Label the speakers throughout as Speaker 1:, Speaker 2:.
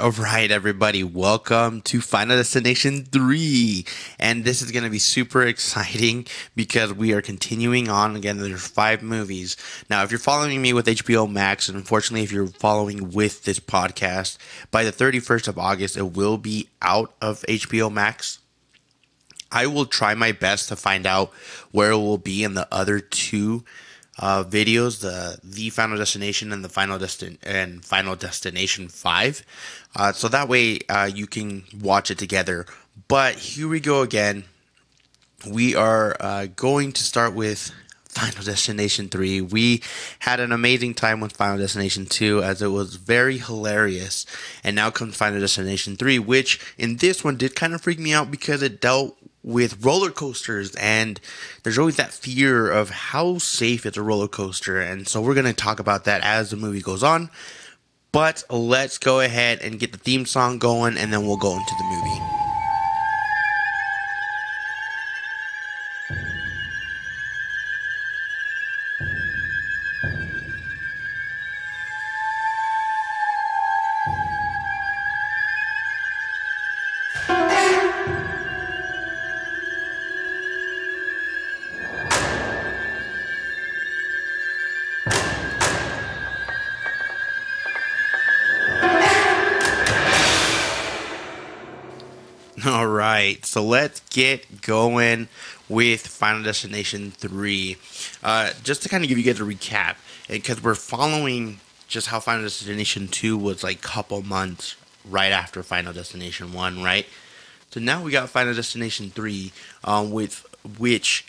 Speaker 1: All right, everybody, welcome to Final Destination 3. And this is going to be super exciting because we are continuing on. Again, there's five movies. Now, if you're following me with HBO Max, and unfortunately, if you're following with this podcast, by the 31st of August, it will be out of HBO Max. I will try my best to find out where it will be in the other two uh, videos, the the Final Destination and the Final Destin and Final Destination Five, uh, so that way uh, you can watch it together. But here we go again. We are uh, going to start with Final Destination 3. We had an amazing time with Final Destination 2 as it was very hilarious. And now comes Final Destination 3, which in this one did kind of freak me out because it dealt with roller coasters and there's always that fear of how safe is a roller coaster and so we're going to talk about that as the movie goes on. But let's go ahead and get the theme song going and then we'll go into the movie so let's get going with Final Destination 3. Uh, just to kind of give you guys a recap, because we're following just how Final Destination 2 was like a couple months right after Final Destination 1, right? So now we got Final Destination 3, um, with which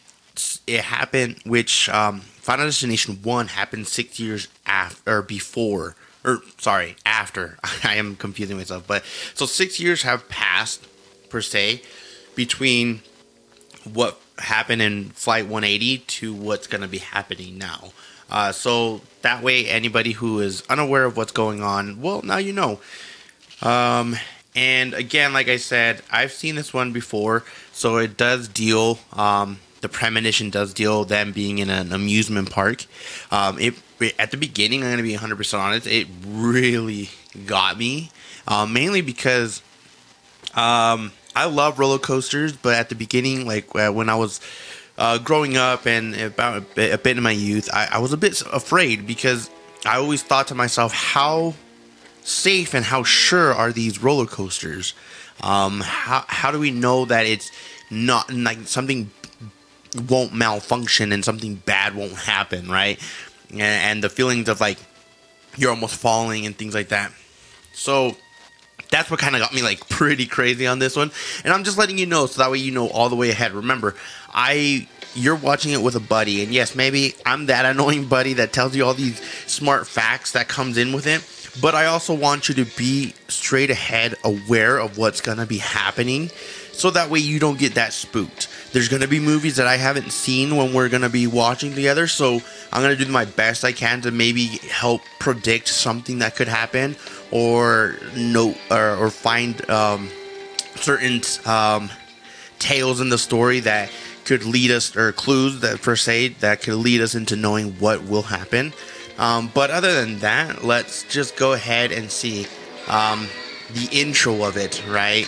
Speaker 1: it happened, which um, Final Destination 1 happened six years after, or before, or sorry, after. I am confusing myself, but so six years have passed per se between what happened in Flight 180 to what's going to be happening now. Uh, so that way, anybody who is unaware of what's going on, well, now you know. Um, and again, like I said, I've seen this one before, so it does deal. Um, the premonition does deal them being in an amusement park. Um, it at the beginning, I'm going to be 100 percent honest. It really got me, uh, mainly because um, I love roller coasters, but at the beginning, like uh, when I was uh, growing up and about a bit, a bit in my youth, I, I, was a bit afraid because I always thought to myself, how safe and how sure are these roller coasters? Um, how how do we know that it's not like something won't malfunction and something bad won't happen, right? And, and the feelings of like you're almost falling and things like that. So that's what kind of got me like pretty crazy on this one. And I'm just letting you know so that way you know all the way ahead. Remember, I you're watching it with a buddy, and yes, maybe I'm that annoying buddy that tells you all these smart facts that comes in with it. But I also want you to be straight ahead, aware of what's gonna be happening, so that way you don't get that spooked. There's gonna be movies that I haven't seen when we're gonna be watching together, so I'm gonna do my best I can to maybe help predict something that could happen or note or, or find um, certain um, tales in the story that could lead us or clues that per se that could lead us into knowing what will happen. Um, but other than that, let's just go ahead and see um, the intro of it, right?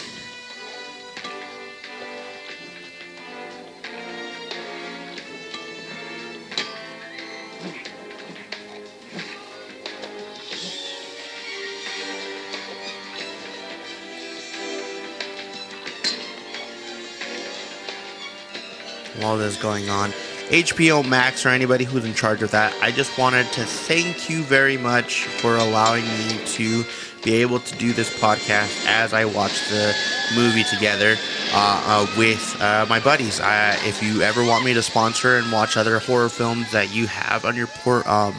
Speaker 1: While this is going on. HBO Max or anybody who's in charge of that, I just wanted to thank you very much for allowing me to be able to do this podcast as I watch the movie together uh, uh, with uh, my buddies. if you ever want me to sponsor and watch other horror films that you have on your port, um,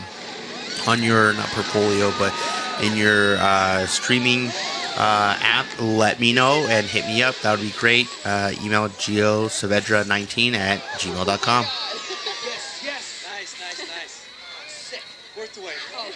Speaker 1: on your not portfolio, but in your uh, streaming uh, app, let me know and hit me up. That would be great. Uh, email geosaavedra19 at gmail.com.
Speaker 2: Yes, yes. Nice, nice, nice. Sick. Worth the wait. Oh.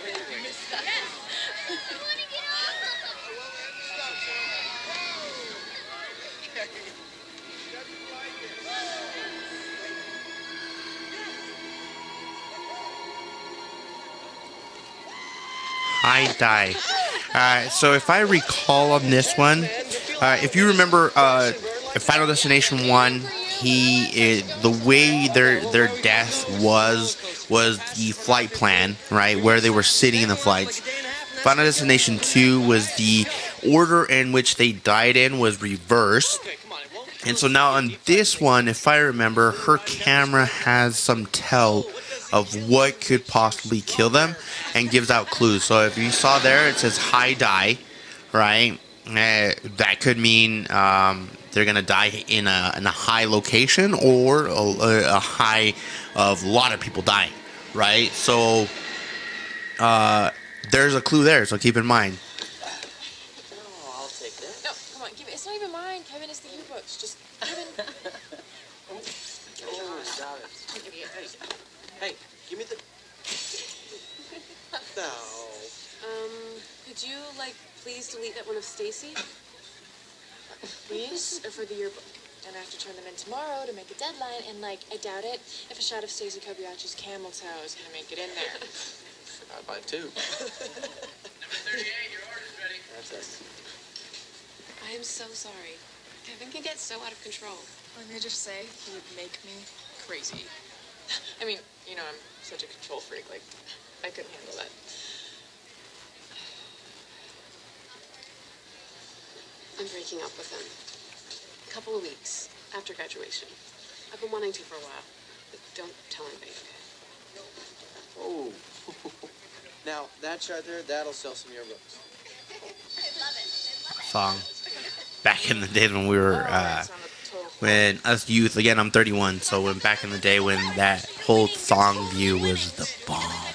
Speaker 1: I die. Uh, so if I recall on this one, uh, if you remember uh, Final Destination One, he uh, the way their their death was was the flight plan, right, where they were sitting in the flights. Final Destination Two was the order in which they died in was reversed. And so now on this one, if I remember, her camera has some tell of what could possibly kill them and gives out clues. So if you saw there, it says high die, right? Uh, that could mean um, they're gonna die in a in a high location or a, a high of a lot of people dying, right? So uh, there's a clue there. So keep in mind.
Speaker 3: Oh, I'll take that.
Speaker 4: No, come on, give it. It's not even mine, Kevin. It's the yearbooks. Just Kevin.
Speaker 3: Oh, stop it. Hey, give me the. No.
Speaker 4: Um, could you like please delete that one of Stacy? Please, or for the yearbook. And I have to turn them in tomorrow to make a deadline, and like, I doubt it if a shot of Stacy Kobayashi's camel toe is gonna make it in there.
Speaker 3: I'd buy two.
Speaker 5: Number 38, your order's ready.
Speaker 3: That's us.
Speaker 4: I am so sorry. Kevin can get so out of control.
Speaker 6: Let me just say, he would make me crazy.
Speaker 4: I mean, you know, I'm such a control freak. Like, I couldn't handle that. I'm breaking up with him. A couple of weeks after graduation. I've been wanting to for a while, but don't tell anybody, okay?
Speaker 3: Oh. now, that right there, that'll sell some yearbooks.
Speaker 1: song back in the day when we were uh,
Speaker 4: That's not a total
Speaker 1: when us youth again I'm 31 so when back in the day when that whole song view was the bomb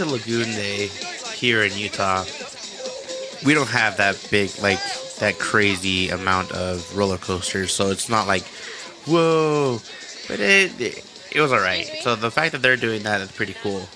Speaker 1: to Lagoon Day here in Utah we don't have that big like that crazy amount of roller coasters so it's not like whoa but it it, it was all right. So the fact that they're doing that is pretty cool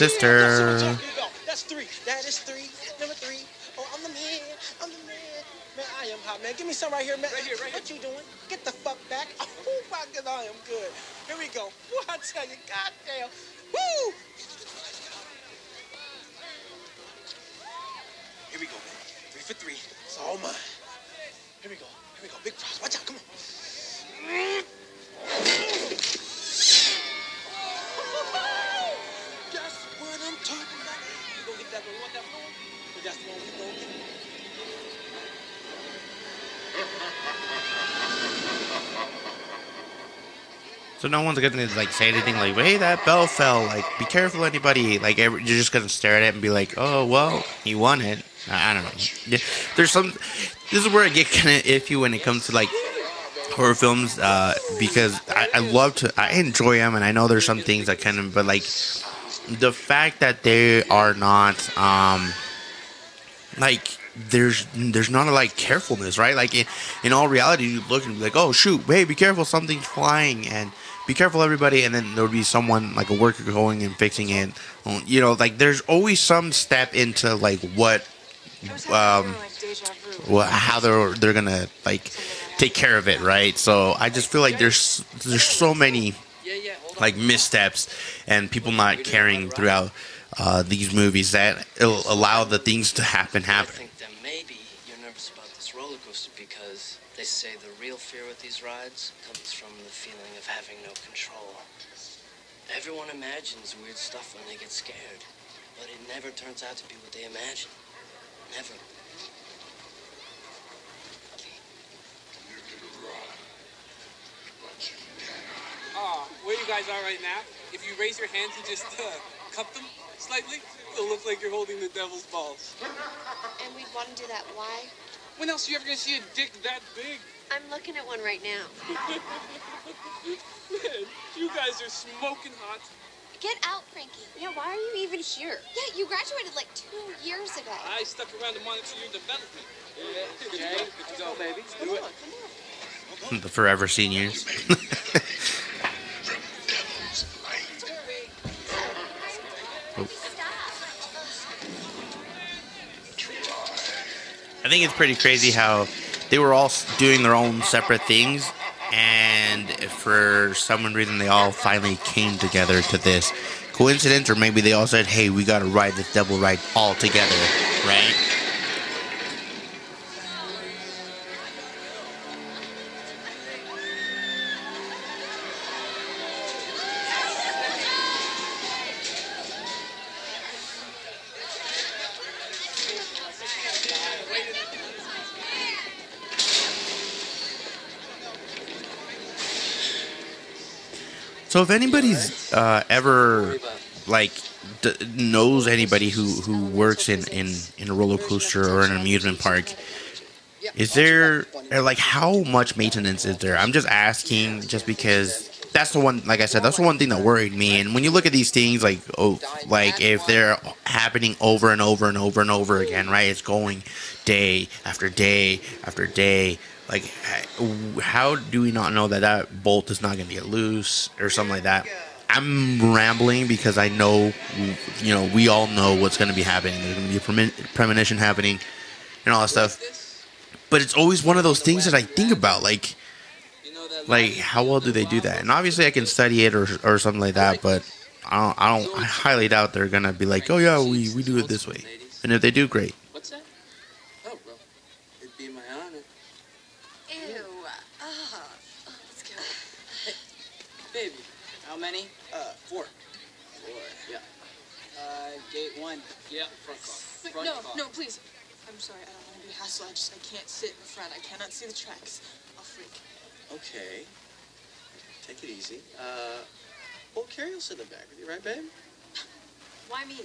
Speaker 1: sister.
Speaker 3: That's three. That is three. Number three. Oh, I'm the man. I'm the man. Man, I am hot, man. Give me some right here, man.
Speaker 5: Right here, right
Speaker 3: What you doing? Get the fuck back. Oh, my God, I am good. Here we go. Woo, I tell you, goddamn. Woo! Here we go, man. Three for three. It's all mine. Here we go. Here we go.
Speaker 1: No one's gonna like say anything like, "Hey, that bell fell." Like, be careful, anybody. Like, every, you're just gonna stare at it and be like, "Oh, well, he won it." I, don't know. There's some. This is where I get kind of iffy when it comes to like horror films, uh, because I, I love to. I enjoy them, and I know there's some things that kind of, but like the fact that they are not, um, like there's there's not a like carefulness, right? Like in, in all reality, you look and be like, oh shoot, hey, be careful, something's flying, and be careful, everybody. And then there would be someone like a worker going and fixing it. You know, like there's always some step into like what, um, what how they're they're gonna like take care of it, right? So I just feel like there's there's so many like missteps and people not caring throughout uh, these movies that it'll allow the things to happen happen.
Speaker 7: They say the real fear with these rides comes from the feeling of having no control. Everyone imagines weird stuff when they get scared, but it never turns out to be what they imagine. Never.
Speaker 5: Oh, where you guys are right now, if you raise your hands and just uh, cup them slightly, it'll look like you're holding the devil's balls.
Speaker 8: And we'd want to do that. Why?
Speaker 5: When else are you ever gonna see a dick that big?
Speaker 8: I'm looking at one right now.
Speaker 5: Man, you guys are smoking hot.
Speaker 9: Get out, Frankie.
Speaker 8: Yeah, why are you even here?
Speaker 9: Yeah, you graduated like two years ago.
Speaker 5: I stuck around to monitor your development. Yeah, okay, good to go, baby. Do it.
Speaker 1: the forever seniors. I think it's pretty crazy how they were all doing their own separate things, and for some reason they all finally came together to this coincidence, or maybe they all said, "Hey, we gotta ride this double ride all together," right? So if anybody's uh, ever like d- knows anybody who who works in in in a roller coaster or an amusement park, is there like how much maintenance is there? I'm just asking, just because that's the one. Like I said, that's the one thing that worried me. And when you look at these things, like oh, like if they're happening over and over and over and over again, right? It's going day after day after day. Like, how do we not know that that bolt is not going to get loose or something like that? I'm rambling because I know, you know, we all know what's going to be happening. There's going to be a premonition happening and all that stuff. But it's always one of those things that I think about, like, like how well do they do that? And obviously, I can study it or or something like that. But I don't, I don't, I highly doubt they're gonna be like, oh yeah, we we do it this way. And if they do, great.
Speaker 7: What's that? Oh, well, it'd be my honor.
Speaker 8: Ew. Oh, let's go.
Speaker 7: Baby.
Speaker 10: How many? Uh, four.
Speaker 7: Four. Yeah.
Speaker 10: Uh, gate one.
Speaker 7: Yeah, front car.
Speaker 4: Wait,
Speaker 7: Front
Speaker 4: no,
Speaker 7: car.
Speaker 4: no, please. I'm sorry, I don't want to be hassled. I just, I can't sit in the front. I cannot see the tracks. I'll freak.
Speaker 10: Okay. Take it easy. Uh, well, Carrie will sit in the back with you, right, babe?
Speaker 8: Why me?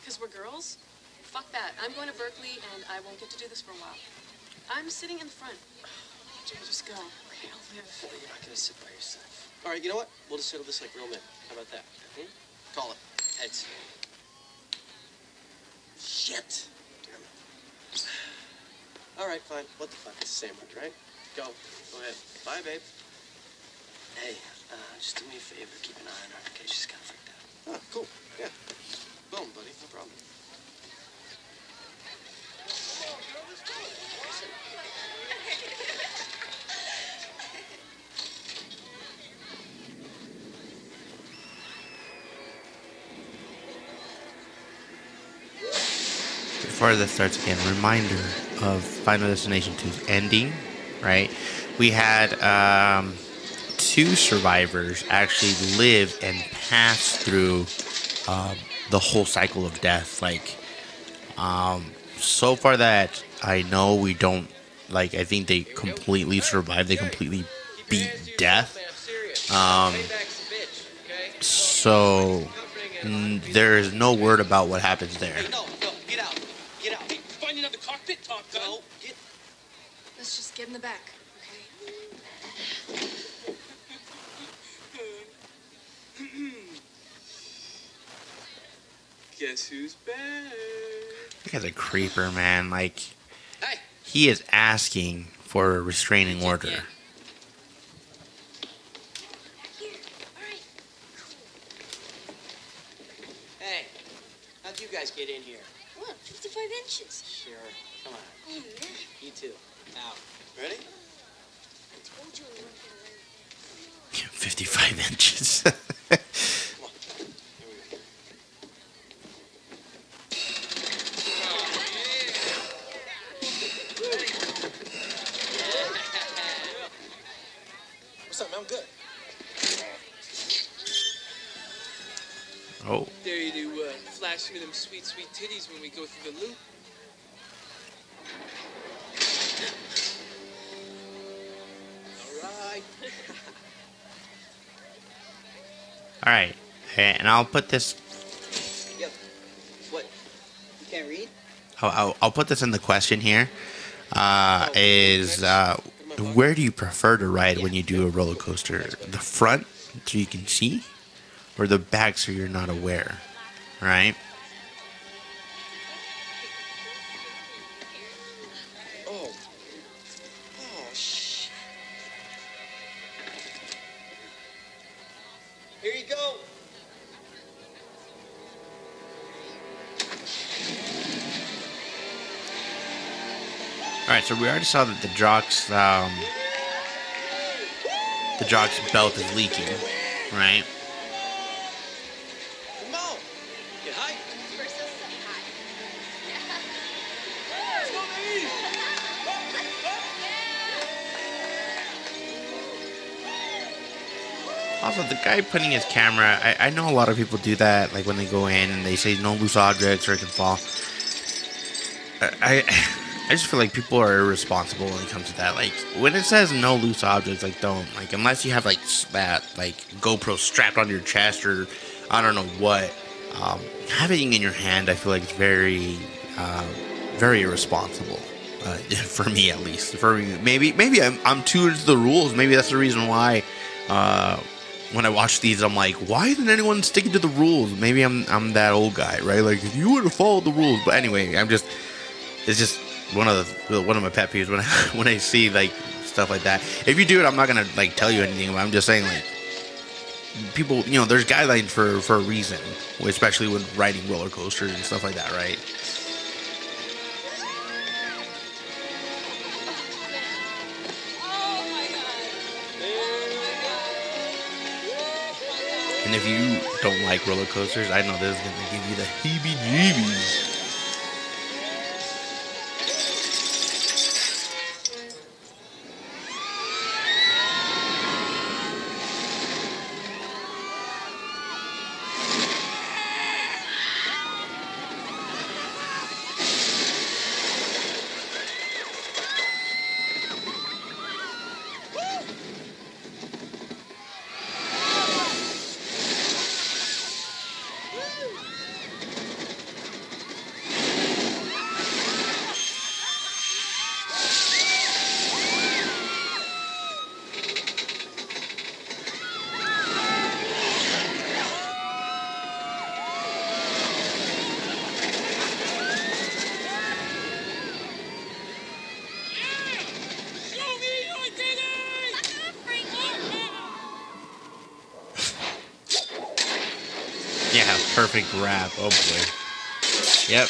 Speaker 8: Because we're girls? Fuck that. I'm going to Berkeley and I won't get to do this for a while. I'm sitting in the front.
Speaker 4: Jay, just go. Okay, I'll live.
Speaker 7: Well, you're not gonna sit by yourself.
Speaker 10: All right, you know what? We'll just settle this like real men. How about that? Hmm? Call it.
Speaker 7: Heads.
Speaker 10: Shit. Damn it. All right, fine. What the fuck? It's the same one, right? Go. Go ahead. Bye, babe.
Speaker 7: Hey, uh, just do me a favor. Keep an eye on her in case she's kind of freaked out.
Speaker 10: Ah, cool. Yeah. Boom, buddy. No problem.
Speaker 1: Before this starts again, reminder of Final Destination 2's ending, right? We had um, two survivors actually live and pass through uh, the whole cycle of death. Like, um, so far that I know we don't, like, I think they completely survived. They completely beat death. Um, so mm, there is no word about what happens there.
Speaker 10: No, no. Get out. Get out.
Speaker 5: Hey, find another cockpit, Top Gun.
Speaker 10: Go. Get.
Speaker 4: Let's just get in the back, okay?
Speaker 5: Guess who's back?
Speaker 1: That guy's a creeper, man. Like,
Speaker 10: Hey.
Speaker 1: he is asking for a restraining order.
Speaker 9: Here. All right.
Speaker 10: Hey. How'd you guys get in here?
Speaker 9: Look, 55 inches.
Speaker 10: Sure. Come on.
Speaker 9: Oh, yeah.
Speaker 10: You too. Out. Ready?
Speaker 9: I told you we weren't gonna learn.
Speaker 1: 55 inches.
Speaker 10: Come on. Here we go. What's up, man? I'm good.
Speaker 1: oh,
Speaker 5: Dare you to uh, flash me them sweet, sweet titties when we go through the loop.
Speaker 10: All right.
Speaker 1: All right, and I'll put this.
Speaker 11: Yep. What? You can't read?
Speaker 1: I'll, I'll, I'll put this in the question here. Uh, is uh, where do you prefer to ride when you do a roller coaster? The front, so you can see, or the back, so you're not aware, right? So we already saw that the jock's um, the jock's belt is leaking, right? Also, the guy putting his camera, I, I know a lot of people do that, like when they go in and they say no loose objects or it can fall. I, I just feel like people are irresponsible when it comes to that. Like when it says no loose objects, like don't like unless you have like that like GoPro strapped on your chest or I don't know what. Um, having in your hand, I feel like it's very, uh, very irresponsible. Uh, for me, at least. For me, maybe maybe I'm I'm too into the rules. Maybe that's the reason why. Uh, when I watch these, I'm like, why isn't anyone sticking to the rules? Maybe I'm I'm that old guy, right? Like, if you would have followed the rules. But anyway, I'm just, it's just one of the one of my pet peeves when I when I see like stuff like that. If you do it, I'm not gonna like tell you anything. I'm just saying like, people, you know, there's guidelines for for a reason, especially when riding roller coasters and stuff like that, right? And if you don't like roller coasters, I know this is gonna give you the heebie-jeebies. Yeah, perfect wrap. Oh boy. Yep.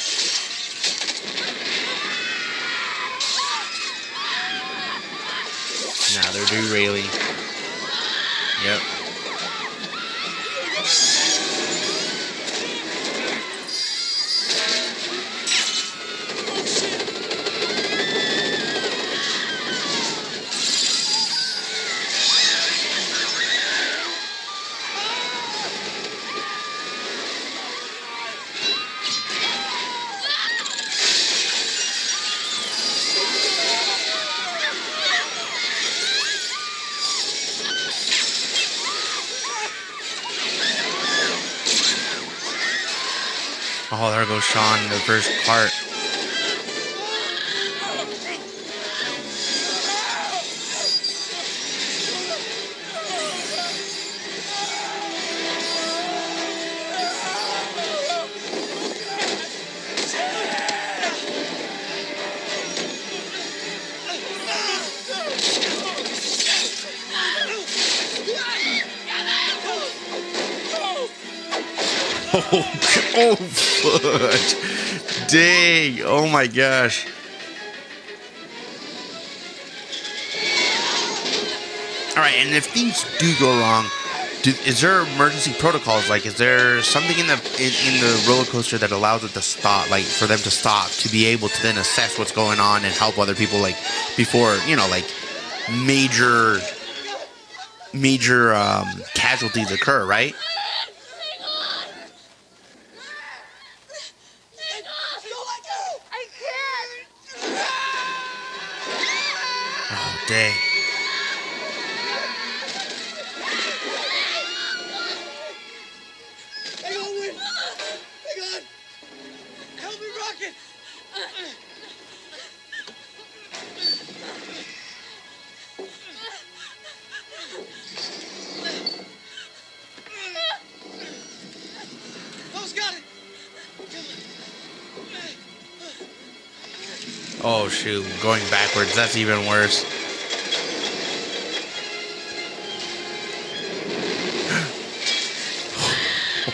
Speaker 1: Now they're. Yep. First part. Dang. Oh my gosh. All right, and if things do go wrong, do, is there emergency protocols? Like, is there something in the in, in the roller coaster that allows it to stop, like for them to stop, to be able to then assess what's going on and help other people, like before you know, like major major um, casualties occur, right? Going backwards. That's even worse.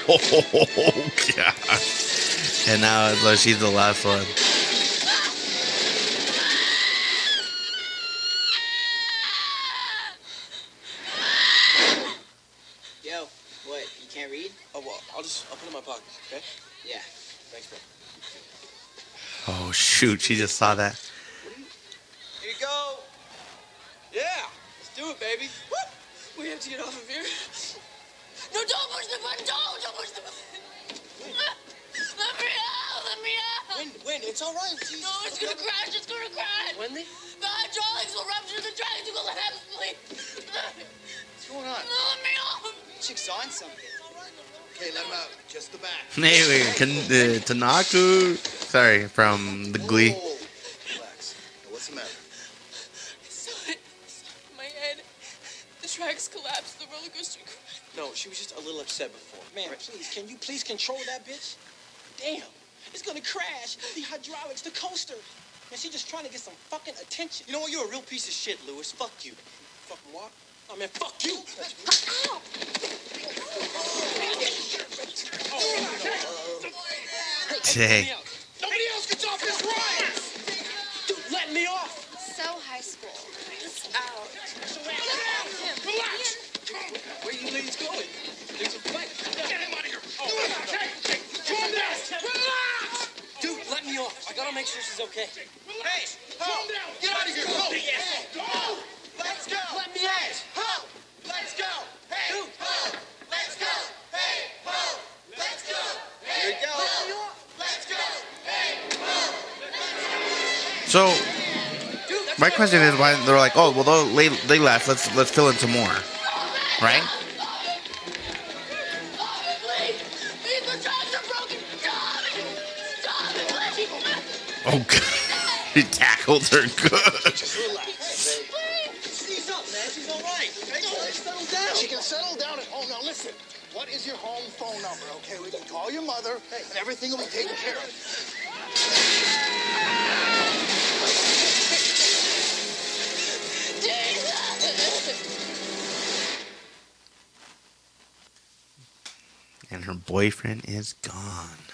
Speaker 1: Oh gosh. And now it's like she's the last one.
Speaker 11: Yo, what? You can't read?
Speaker 3: Oh well, I'll just I'll put it in my pocket. Okay.
Speaker 11: Yeah.
Speaker 3: Thanks, bro.
Speaker 1: Oh shoot, she just saw that.
Speaker 3: Here you go. Yeah. Let's do it, baby.
Speaker 4: We have to get off of here.
Speaker 9: No, don't push the button. Don't, don't push the button. Let me out. Let me out.
Speaker 3: Win, win. It's all right. Jesus.
Speaker 9: No, it's gonna crash. It's gonna crash.
Speaker 12: Wendy?
Speaker 9: The hydraulics will rupture the tracks. You gonna have to.
Speaker 11: What's going on?
Speaker 9: Let me off.
Speaker 11: Chick's on something.
Speaker 3: Okay, let him out. Just the back.
Speaker 1: Anyway, can, uh, Tanaku. Sorry, from the Glee.
Speaker 3: Oh,
Speaker 4: tracks collapsed. The roller coaster.
Speaker 3: No, she was just a little upset before. Man, please, can you please control that bitch? Damn, it's gonna crash. The hydraulics, the coaster. Man, she just trying to get some fucking attention. You know what? You're a real piece of shit, Lewis. Fuck you. Fucking what? Oh man, fuck you.
Speaker 1: Dang.
Speaker 3: Nobody else gets off this ride. Dude, let me off.
Speaker 9: So high school.
Speaker 4: Out.
Speaker 3: Relax. Where you ladies going? There's a fight. Get him out of here. Oh, hey, hey, calm down. Relax.
Speaker 12: Dude, let me off. I gotta make sure she's okay.
Speaker 3: Hey, calm down. Get out of here. Go. Go. Let's go. Let me out. Ho. Let's go. Hey. Ho. Let's go. Hey. Ho. Let's go. We go. Let's go. Hey. Ho.
Speaker 1: So, my question is why they're like, oh, well, they they left. Let's let's fill in some more, right? Oh, God. he tackled her good.
Speaker 3: Just relax. She's up, man. She's all right. Settle down.
Speaker 2: She can settle down at home. Now listen, what is your home phone number? Okay, we can call your mother, and everything will be taken care of.
Speaker 1: And her boyfriend is gone.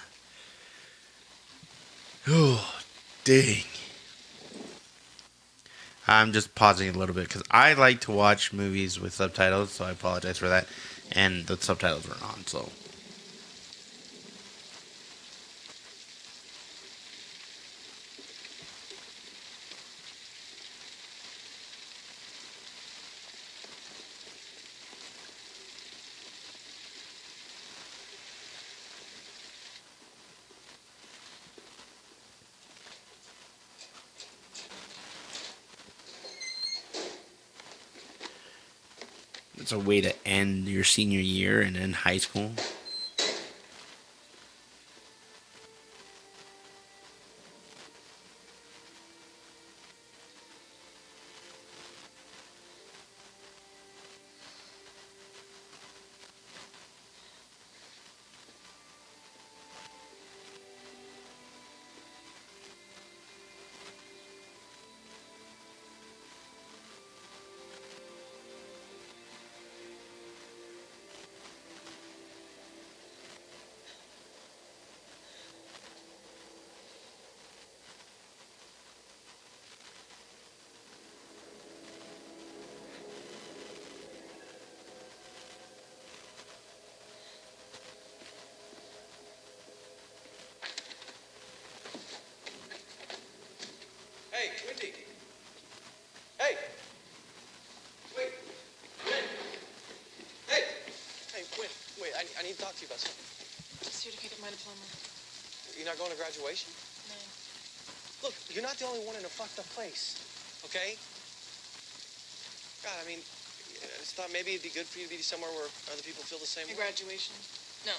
Speaker 1: Oh, dang. I'm just pausing a little bit because I like to watch movies with subtitles, so I apologize for that. And the subtitles were on, so. It's a way to end your senior year and end high school.
Speaker 3: I, need to talk to you about something.
Speaker 4: Just here to pick up my diploma.
Speaker 3: You're not going to graduation?
Speaker 4: No.
Speaker 3: Look, you're not the only one in a fucked up place, okay? God, I mean, I just thought maybe it'd be good for you to be somewhere where other people feel the same way.
Speaker 4: graduation? No.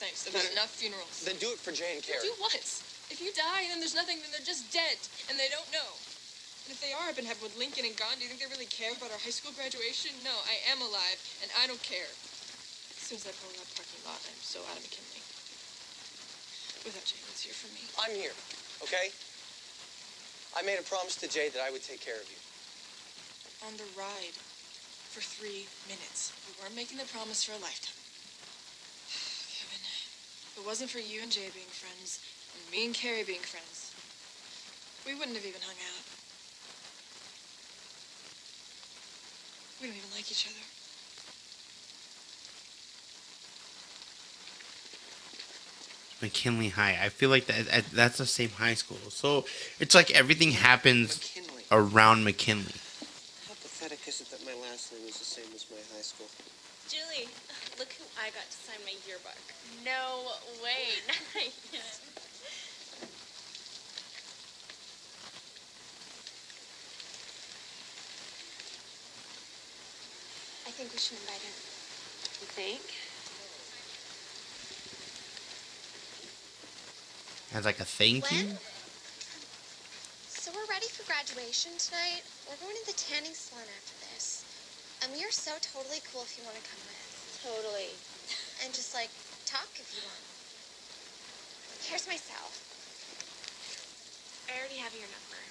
Speaker 4: Thanks. I've had enough funerals.
Speaker 3: Then do it for Jay and Carrie.
Speaker 4: Do what? If you die and then there's nothing, then they're just dead, and they don't know. And if they are, I've been having with Lincoln and Gone. Do you think they really care about our high school graduation? No, I am alive, and I don't care. As soon as I pull out the parking lot, I'm so out of McKinley. Without Jay, what's here for me?
Speaker 3: I'm here, okay?
Speaker 10: I made a promise to Jay that I would take care of you.
Speaker 4: On the ride for three minutes. We weren't making the promise for a lifetime. Kevin, if it wasn't for you and Jay being friends, and me and Carrie being friends, we wouldn't have even hung out. We don't even like each other.
Speaker 1: McKinley High. I feel like that, that that's the same high school. So it's like everything happens
Speaker 10: McKinley.
Speaker 1: around McKinley.
Speaker 10: How pathetic is it that my last name is the same as my high school?
Speaker 9: Julie, look who I got to sign my yearbook. No way. Nice. I think we should invite her. You think?
Speaker 1: As like a thank you.
Speaker 13: When? So we're ready for graduation tonight. We're going to the tanning salon after this. And we are so totally cool if you want to come with.
Speaker 9: Totally.
Speaker 13: And just like talk if you want. Here's my cell.
Speaker 9: I already have your number.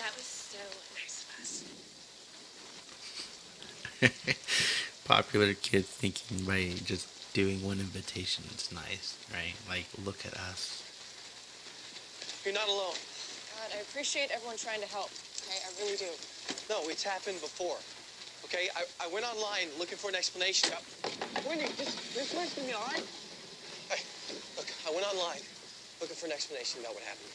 Speaker 9: That was so nice of us.
Speaker 1: Popular kid thinking by just doing one invitation is nice, right? Like, look at us.
Speaker 10: You're not alone.
Speaker 4: God, I appreciate everyone trying to help. Okay, I really do.
Speaker 10: No, it's happened before. Okay, I, I went online looking for an explanation. Wendy, just, just listen to me, all right? Hey, look, I went online looking for an explanation about what happened.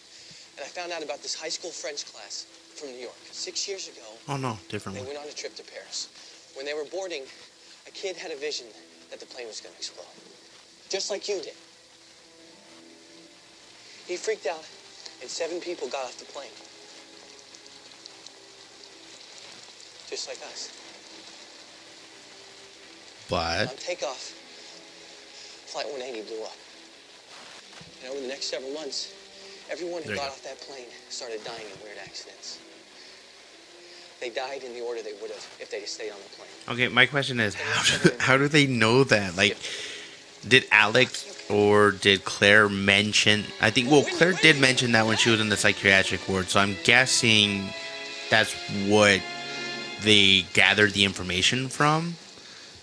Speaker 10: And I found out about this high school French class from New York. Six years ago,
Speaker 1: Oh no, different
Speaker 10: they
Speaker 1: one.
Speaker 10: went on a trip to Paris. When they were boarding, a kid had a vision that the plane was going to explode. Just like you did. He freaked out, and seven people got off the plane. Just like us.
Speaker 1: But?
Speaker 10: On takeoff, Flight 180 blew up. And over the next several months, everyone who
Speaker 1: There
Speaker 10: got
Speaker 1: go.
Speaker 10: off that plane started dying in weird accidents. They died in the order they would have if they stayed on the plane.
Speaker 1: okay, my question is, how do, how do they know that? Like, did Alex or did Claire mention? I think well, Claire did mention that when she was in the psychiatric ward. So I'm guessing that's what they gathered the information from.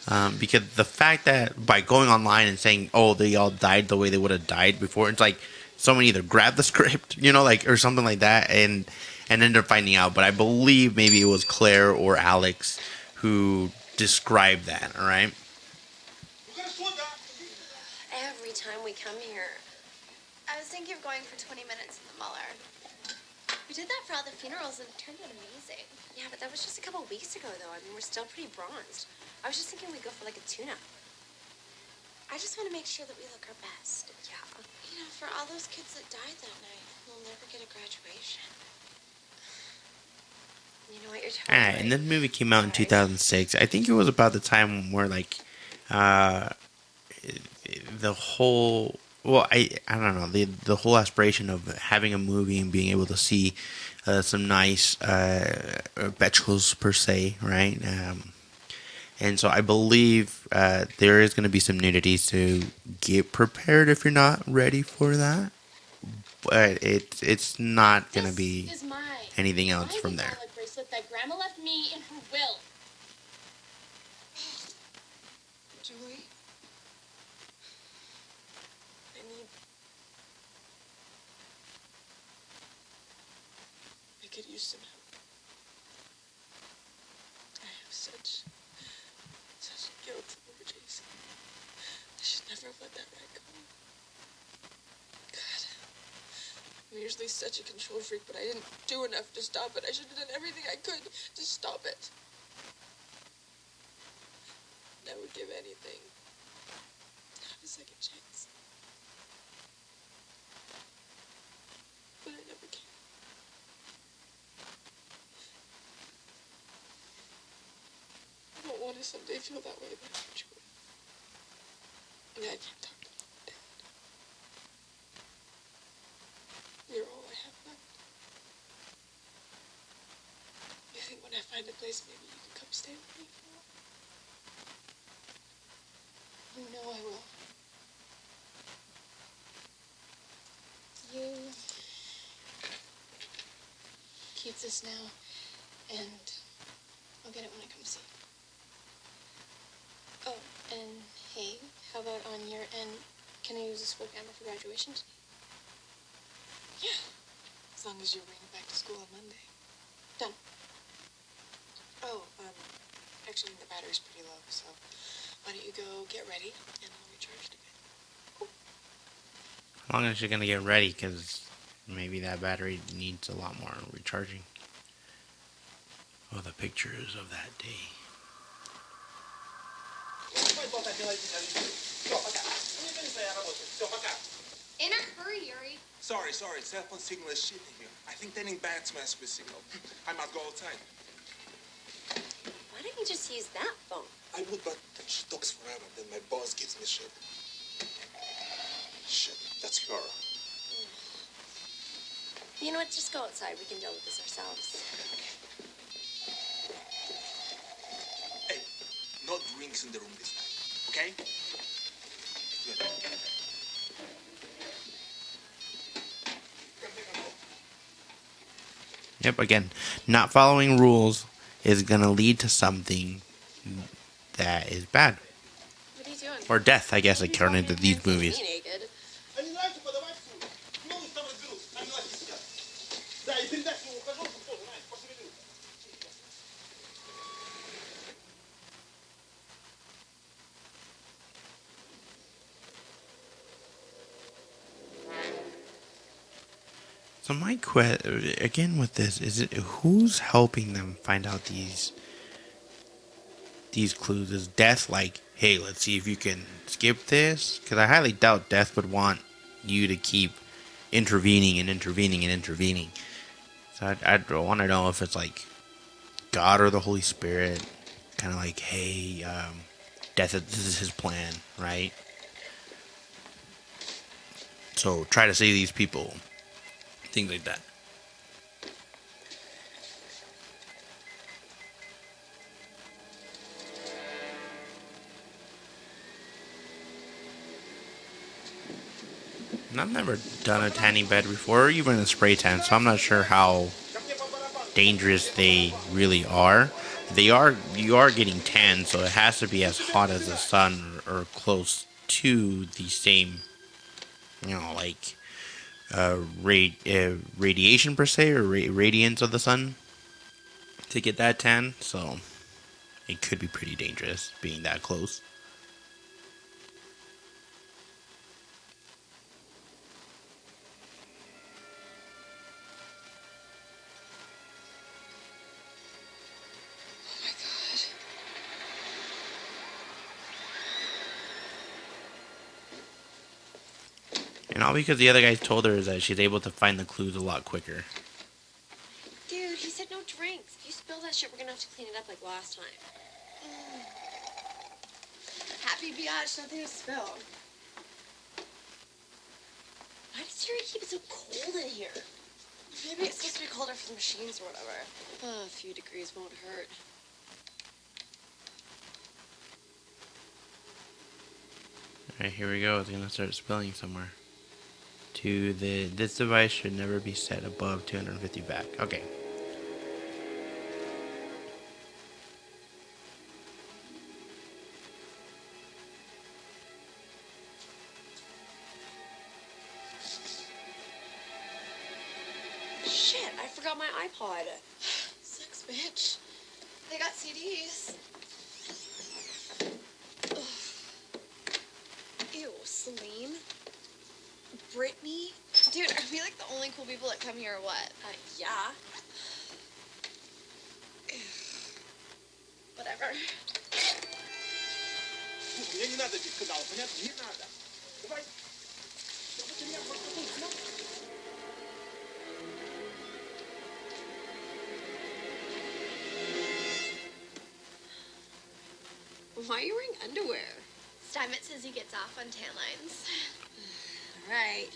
Speaker 1: Um, because the fact that by going online and saying, "Oh, they all died the way they would have died before," it's like someone either grabbed the script, you know, like or something like that, and and ended up finding out. But I believe maybe it was Claire or Alex who described that. All right.
Speaker 9: Every time we come here,
Speaker 13: I was thinking of going for 20 minutes in the Muller. We did that for all the funerals and it turned out amazing.
Speaker 9: yeah, but that was just a couple weeks ago, though. I mean, we're still pretty bronzed. I was just thinking we'd go for like a tune-up.
Speaker 13: I just want to make sure that we look our best.
Speaker 9: Yeah.
Speaker 13: You know, for all those kids that died that night, we'll never get a graduation.
Speaker 9: You know what you're talking
Speaker 1: right, and this movie came out in 2006. I think it was about the time where like uh, the whole well, I I don't know the the whole aspiration of having a movie and being able to see uh, some nice uh, bachelors per se, right? Um, and so I believe uh, there is going to be some nudity, so get prepared if you're not ready for that. But it it's not going to be
Speaker 13: This is mine.
Speaker 1: anything else from there.
Speaker 13: That Grandma left me in her will.
Speaker 4: Julie? I need. I could use some help. I have such. such guilt over Jason. I should never have let that ride go. God. Usually such a control freak, but I didn't do enough to stop it. I should have done everything I could to stop it. I would give anything. to Have a second chance. But I never can. I don't want to someday feel that way about you, I can't talk to mom and dad. You're all I have left. You think when I find a place, maybe you can come stay with me for a while? You know I will.
Speaker 13: You keep this now, and I'll get it when I come see. you. Oh, and hey, how about on your end? Can I use the school camera for graduation? today? Yeah, as long as you're bringing it back to school on Monday. Done. Oh, um, actually the battery's pretty low, so why don't you go get ready and I'll recharge it a bit.
Speaker 1: As long as you're gonna get ready, because maybe that battery needs a lot more recharging. Oh, the pictures of that day.
Speaker 14: In a hurry, Yuri.
Speaker 15: Sorry, sorry, cell phone signal is shit in here. I think turning bats mess with signal. I must go outside.
Speaker 9: Why don't you just use that phone?
Speaker 15: I would, but she talks forever. Then my boss gives me shit. Shit, that's her. Mm.
Speaker 9: You know what? Just go outside. We can deal with this ourselves.
Speaker 15: Hey, no drinks in the room this time, okay? Good.
Speaker 1: Yep, again, not following rules is going to lead to something that is bad.
Speaker 13: What are you doing?
Speaker 1: Or death, I guess, according to these movies.
Speaker 9: Naked.
Speaker 1: So my question again with this is it who's helping them find out these these clues? Is Death like, hey, let's see if you can skip this? Because I highly doubt Death would want you to keep intervening and intervening and intervening. So I'd, I'd want to know if it's like God or the Holy Spirit, kind of like, hey, um, Death, this is his plan, right? So try to save these people things like that. I've never done a tanning bed before, or even a spray tan, so I'm not sure how dangerous they really are. They are you are getting tan, so it has to be as hot as the sun or, or close to the same, you know, like uh, uh, radiation per se or ra- radiance of the sun to get that tan. So it could be pretty dangerous being that close. And all because the other guy told her that she's able to find the clues a lot quicker.
Speaker 9: Dude, he said no drinks. If you spill that shit, we're gonna have to clean it up like last time.
Speaker 13: Happy biatch, nothing to spill.
Speaker 9: Why does Yuri keep it so cold in here?
Speaker 13: Maybe it's supposed to be colder for the machines or whatever. Oh, a few degrees won't hurt.
Speaker 1: Alright, here we go. It's gonna start spilling somewhere. To the this device should never be set above 250 back. Okay.
Speaker 14: On tan lines.
Speaker 9: All right.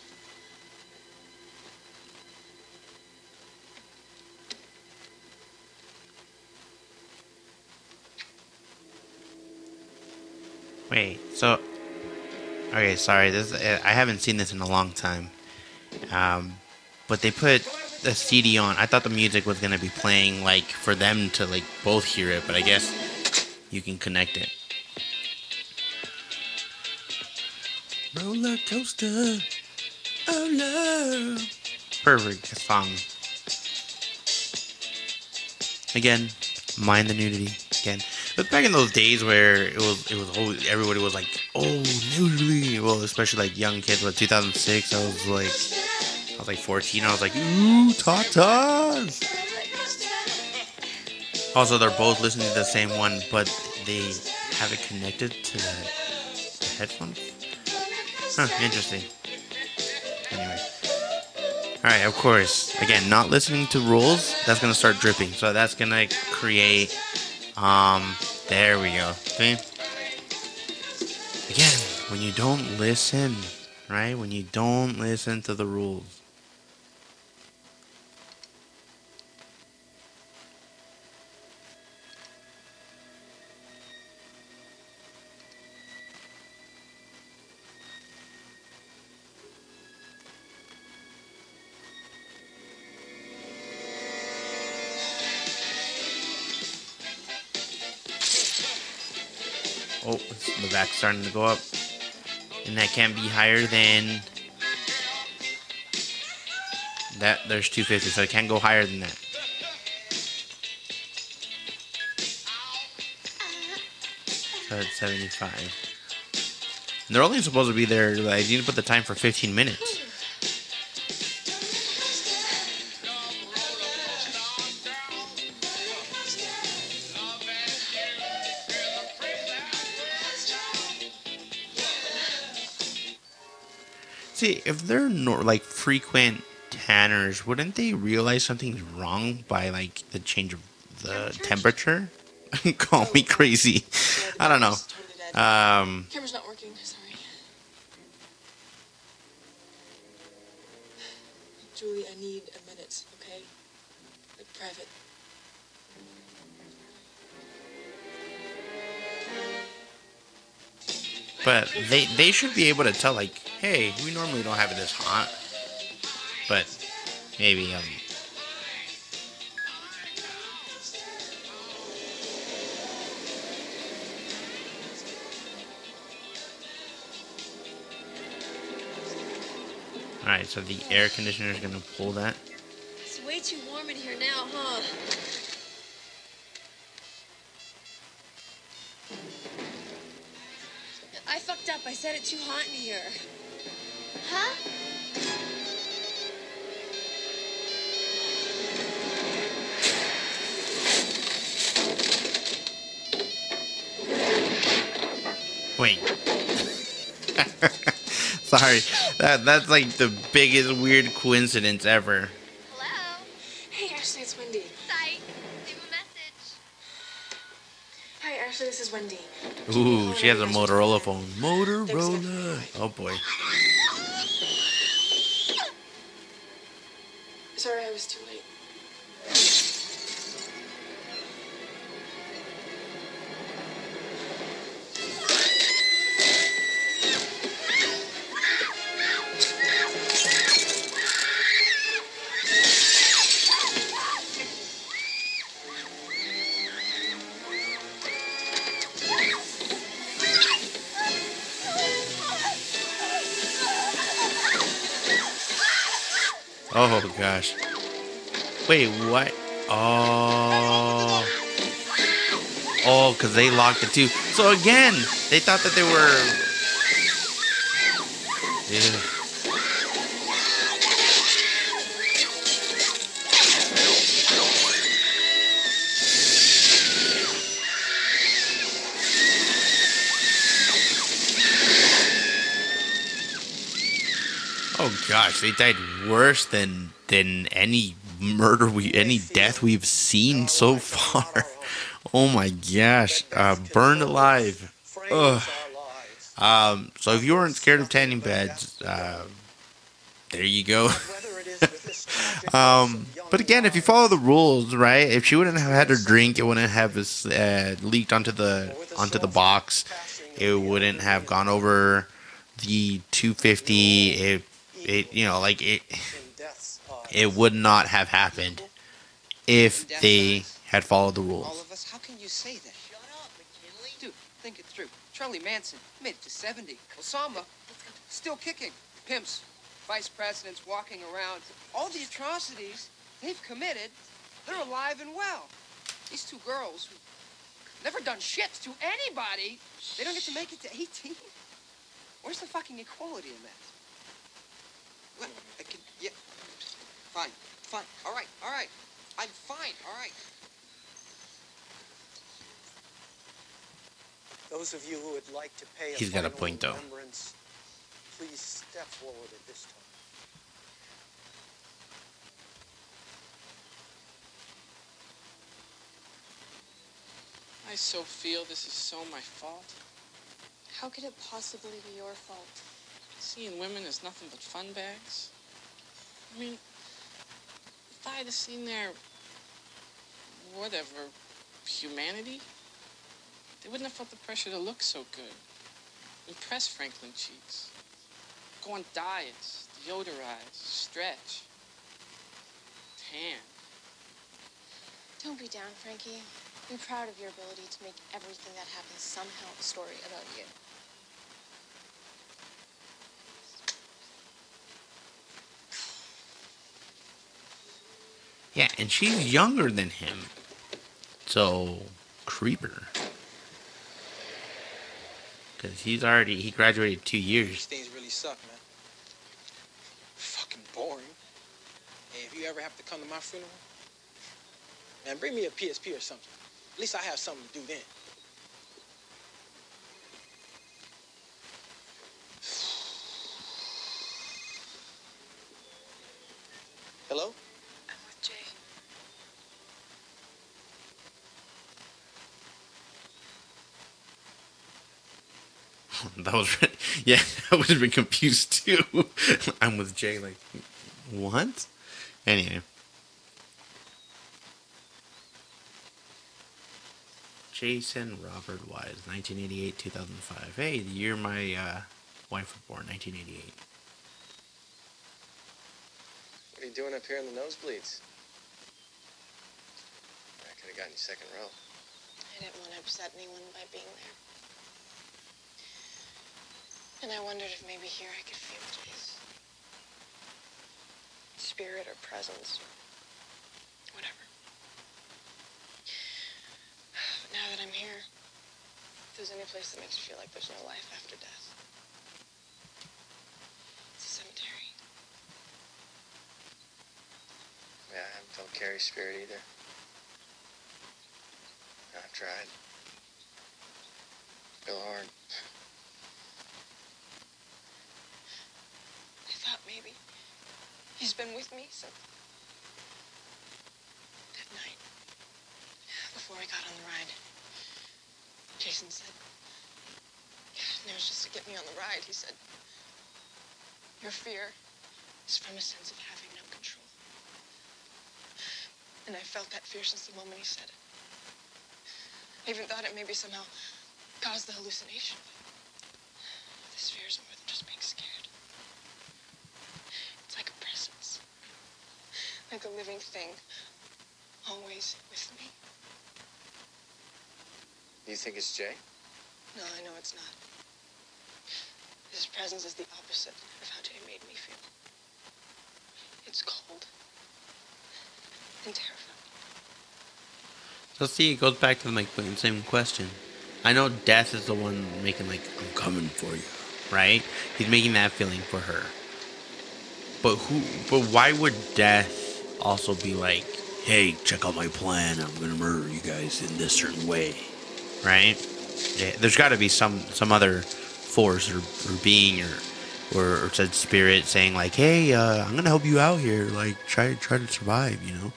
Speaker 1: Wait, so okay, sorry. This I haven't seen this in a long time. Um, but they put the CD on, I thought the music was gonna be playing like for them to like both hear it, but I guess you can connect it. Roller coaster, oh no! Perfect song. Again, mind the nudity. Again, but back in those days where it was, it was always everybody was like, oh nudity. Well, especially like young kids. But 2006, I was like, I was like 14. I was like, ooh, tatas. Also, they're both listening to the same one, but they have it connected to the headphones. Huh, interesting. Anyway. Alright, of course. Again, not listening to rules, that's gonna start dripping. So that's gonna create um there we go. See? Again, when you don't listen, right? When you don't listen to the rules. Starting to go up. And that can't be higher than that. There's 250, so it can't go higher than that. So it's 75. And they're only supposed to be there, like, you need to put the time for 15 minutes. If they're nor- like frequent tanners, wouldn't they realize something's wrong by like the change of the temperature? Call me crazy. I don't know. Um, but they they should be able to tell like, hey, we normally don't have it this hot, but maybe um. All right, so the air conditioner is gonna pull that.
Speaker 16: It's way too warm in here now, huh? Said it too hot in here.
Speaker 4: Huh?
Speaker 1: Wait. Sorry, that that's like the biggest weird coincidence ever. Hello.
Speaker 17: Hey, Ashley, it's Wendy.
Speaker 4: Psych. Leave a message.
Speaker 17: Hi, Ashley, this is Wendy.
Speaker 1: Ooh, she has a Motorola phone. Motorola. Oh boy.
Speaker 17: Sorry, I was too late.
Speaker 1: Gosh. Wait, what? Oh. Oh, because they locked it too. So again, they thought that they were. Yeah. They died worse than than any murder we any death we've seen so far. Oh my gosh, uh, burned alive. Ugh. Um, so if you weren't scared of tanning beds, uh, there you go. um, but again, if you follow the rules, right? If she wouldn't have had her drink, it wouldn't have uh, leaked onto the onto the box. It wouldn't have gone over the 250. It it you know like it it would not have happened if they had followed the rules.
Speaker 18: All
Speaker 1: rules.
Speaker 18: of us, how can you say that? Shut up, McKinley. Dude, think it through. Charlie Manson made it to 70. Osama, still kicking. Pimps, vice presidents walking around. All the atrocities they've committed, they're alive and well. These two girls who never done shit to anybody, they don't get to make it to 18? Where's the fucking equality in that? What? I can, yeah. Fine, fine. All right, all right. I'm fine, all right.
Speaker 10: Those of you who would like to pay a
Speaker 1: got a
Speaker 10: final
Speaker 1: point, though.
Speaker 10: remembrance, please step forward at this time.
Speaker 8: I so feel this is so my fault.
Speaker 17: How could it possibly be your fault?
Speaker 8: Seeing women as nothing but fun bags. I mean, if I'd have seen their whatever humanity, they wouldn't have felt the pressure to look so good. Impress Frankie Cheeks. Go on diets, deodorize, stretch, tan.
Speaker 4: Don't be down, Frankie. Be proud of your ability to make everything that happens somehow a story about you.
Speaker 1: Yeah, and she's younger than him. So, creeper. Because he's already, he graduated two years.
Speaker 10: These things really suck, man. Fucking boring. Hey, if you ever have to come to my funeral, man, bring me a PSP or something. At least I have something to do then. Hello?
Speaker 17: I'm with Jay.
Speaker 1: That was, re- yeah, I would have been confused too. I'm with Jay, like, what? Anyway. Jason Robert Wise, 1988 2005. Hey, the year my uh, wife was born, 1988.
Speaker 7: What are you doing up here in the nosebleeds? I could have gotten you second row.
Speaker 4: I didn't want to upset anyone by being there. And I wondered if maybe here I could feel his spirit or presence. Whatever. But now that I'm here, if there's any place that makes me feel like there's no life after death, it's a cemetery.
Speaker 7: Yeah, I felt Carrie's spirit either. I've tried. Feel hard.
Speaker 4: I thought maybe he's been with me since that night before I got on the ride. Jason said, and it was just to get me on the ride. He said, Your fear is from a sense of having no control. And I felt that fear since the moment he said it. I even thought it maybe somehow caused the hallucination. This fear is more than just being scared. It's like a presence. Like a living thing. Always with me.
Speaker 7: You think it's Jay?
Speaker 4: No, I know it's not. His presence is the opposite of how Jay made me feel. It's cold and terrifying.
Speaker 1: So see, it goes back to like the same question. I know Death is the one making like I'm coming for you, right? He's making that feeling for her. But who? But why would Death also be like, "Hey, check out my plan. I'm gonna murder you guys in this certain way," right? There's got to be some some other force or, or being or or, or said spirit saying like, "Hey, uh, I'm gonna help you out here. Like, try try to survive," you know.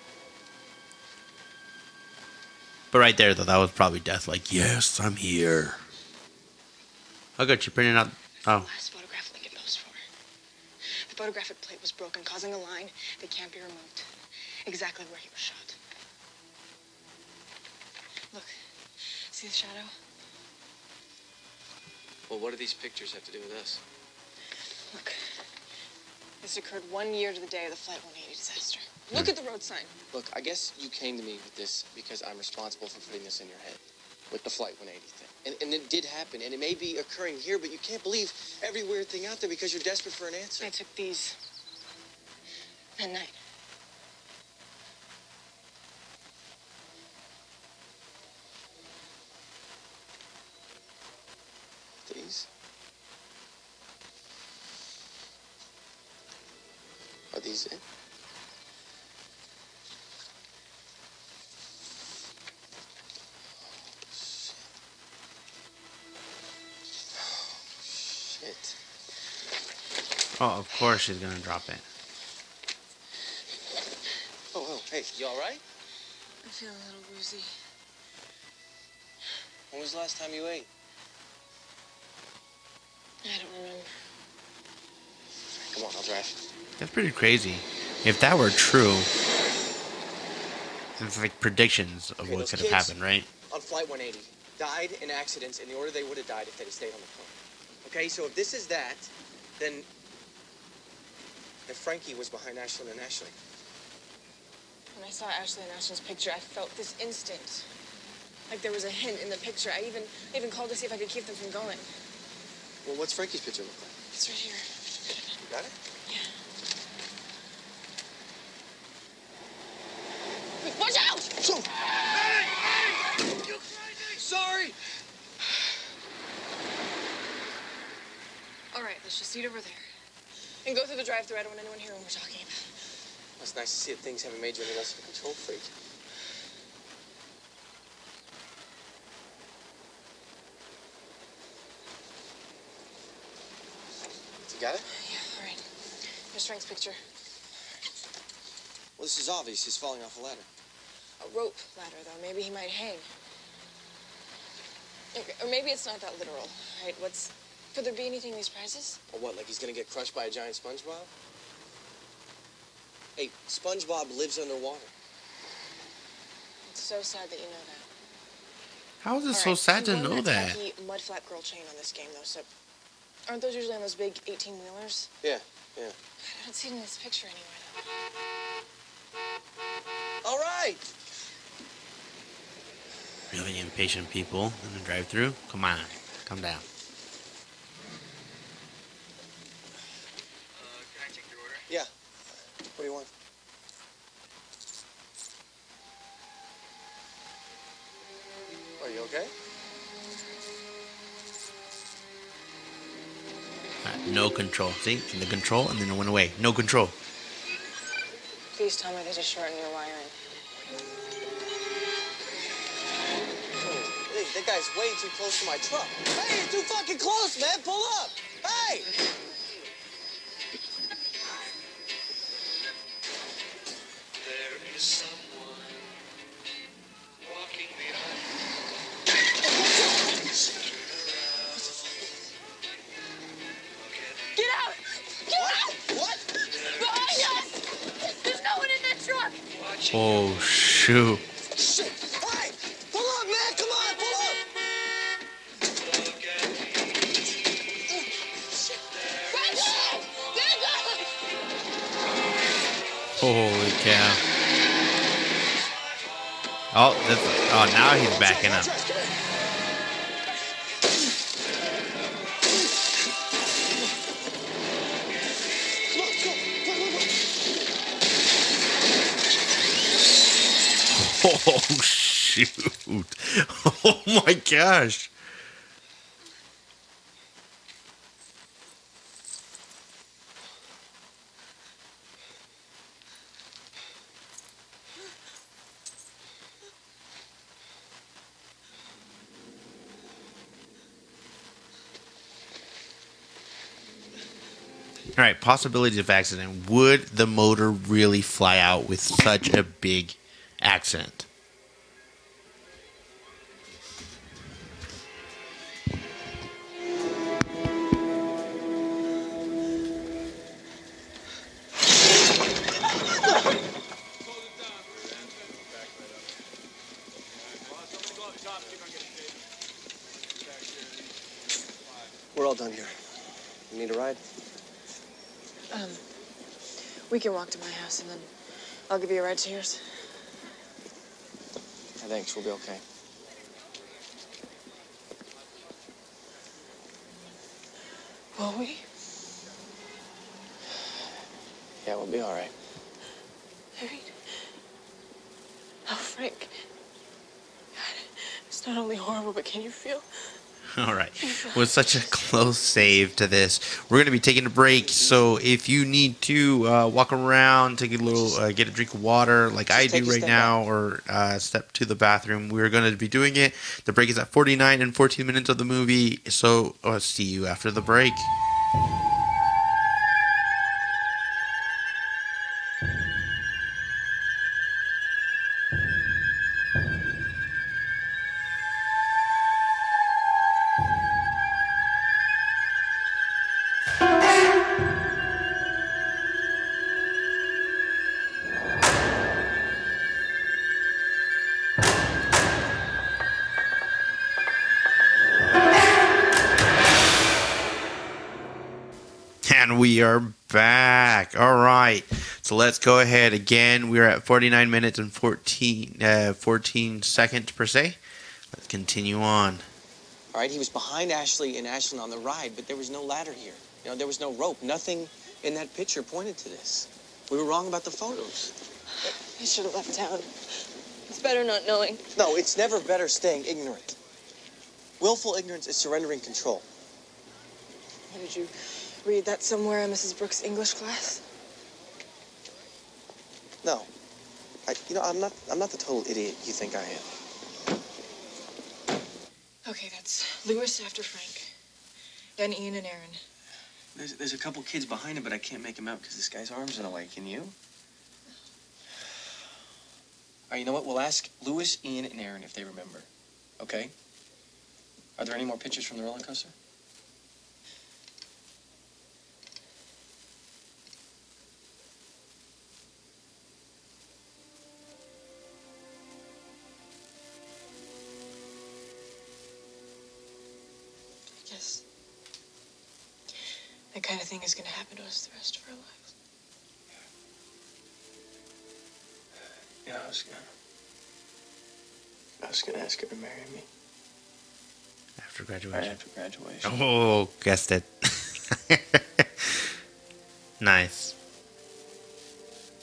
Speaker 1: But right there, though, that was probably death. Like, yes, I'm here. Oh, good. You printed out. Oh,
Speaker 4: Last photograph Lincoln posed for. The photographic plate was broken, causing a line that can't be removed. Exactly where he was shot. Look, see the shadow?
Speaker 7: Well, what do these pictures have to do with us?
Speaker 4: Look. This occurred one year to the day of the Flight 180 disaster. Look at the road sign.
Speaker 10: Look, I guess you came to me with this because I'm responsible for putting this in your head with the Flight 180 thing. And, and it did happen, and it may be occurring here, but you can't believe every weird thing out there because you're desperate for an answer.
Speaker 4: I took these that night.
Speaker 10: These? Are these it?
Speaker 1: Oh, of course she's gonna drop it.
Speaker 10: Oh, oh, hey, you all right?
Speaker 4: I feel a little woozy.
Speaker 10: When was the last time you ate?
Speaker 4: I don't remember.
Speaker 10: Come on, I'll drive.
Speaker 1: That's pretty crazy. If that were true, it's like predictions of
Speaker 10: Okay,
Speaker 1: what could have happened, right?
Speaker 10: On Flight 180, died in accidents in the order they would have died if they'd stayed on the plane. Okay, so if this is that, then. if Frankie was behind Ashlyn and Ashley.
Speaker 4: When I saw Ashley and Ashlyn's picture, I felt this instinct. Like there was a hint in the picture. I even I even called to see if I could keep them from going.
Speaker 10: Well, what's Frankie's picture look like?
Speaker 4: It's right here.
Speaker 10: You got it?
Speaker 4: Watch out!
Speaker 10: So.
Speaker 4: Sorry. All right, let's just eat over there. And go through the drive through I don't want anyone hearing what we're talking about.
Speaker 10: Well, it's nice to see that things haven't made you any less of a control freak. You got it?
Speaker 4: Yeah, all right. Here's Frank's picture.
Speaker 10: Well, this is obvious. He's falling off a ladder.
Speaker 4: A rope ladder, though. Maybe he might hang. Or maybe it's not that literal. right? what's... Could there be anything in these prizes?
Speaker 10: Or what, like he's gonna get crushed by a giant SpongeBob? Hey, SpongeBob lives underwater.
Speaker 4: It's so sad that you know that.
Speaker 1: How is it
Speaker 4: All
Speaker 1: so
Speaker 4: right,
Speaker 1: sad
Speaker 4: he
Speaker 1: to
Speaker 4: won
Speaker 1: know that?
Speaker 4: tacky mudflap girl chain on this game, though, so... Aren't those usually on those big 18-wheelers?
Speaker 10: Yeah, yeah.
Speaker 4: I don't see it in this picture anywhere, though.
Speaker 10: All right.
Speaker 1: Really impatient people in the drive-through. Come on, come down.
Speaker 10: Yeah. What do you want? Are you okay?
Speaker 1: Uh, no control. See, in the control, and then it went away. No control.
Speaker 4: Please tell me there's a short in your wiring.
Speaker 10: Guy's way too close to my truck. Hey, you're too fucking close, man. Pull up. Hey!
Speaker 2: There is someone walking
Speaker 9: Get out! Get out!
Speaker 10: What?
Speaker 9: Behind us! There's no one in that truck!
Speaker 1: Oh shoot! He's up. Oh shoot! Oh my gosh! Possibilities of accident. Would the motor really fly out with such a big accident?
Speaker 4: I'll give you a ride to yours.
Speaker 10: thanks. We'll be okay.
Speaker 4: Will we?
Speaker 10: Yeah, we'll be all right.
Speaker 4: Harry? Oh, Frank. God, it's not only horrible, but can you feel?
Speaker 1: All right. With such a close save to this, we're going to be taking a break. So if you need to uh, walk around, take a little, uh, get a drink of water, like I do right now, or uh, step to the bathroom, we're going to be doing it. The break is at 49 and 14 minutes of the movie. So I'll see you after the break. So let's go ahead again. We're at 49 minutes and 14, uh, 14 seconds per se. Let's continue on.
Speaker 10: All right, he was behind Ashley and Ashlyn on the ride, but there was no ladder here. You know, there was no rope. Nothing in that picture pointed to this. We were wrong about the photos.
Speaker 4: I should have left town. It's better not knowing.
Speaker 10: No, it's never better staying ignorant. Willful ignorance is surrendering control.
Speaker 4: How did you read that somewhere in Mrs. Brooks' English class?
Speaker 10: No. I, you know, I'm not. I'm not the total idiot you think I am.
Speaker 4: Okay, that's Lewis after Frank. Then Ian and Erin.
Speaker 10: There's, there's a couple kids behind him, but I can't make him out because this guy's arm's in the way. Can you? All right, you know what? We'll ask Lewis, Ian, and Erin if they remember. Okay? Are there any more pictures from the roller coaster?
Speaker 4: Us the rest of our lives.
Speaker 10: Yeah, I was gonna. I was gonna ask her to marry me
Speaker 1: After
Speaker 10: right
Speaker 1: graduation.
Speaker 10: after graduation.
Speaker 1: Oh, guessed it. nice.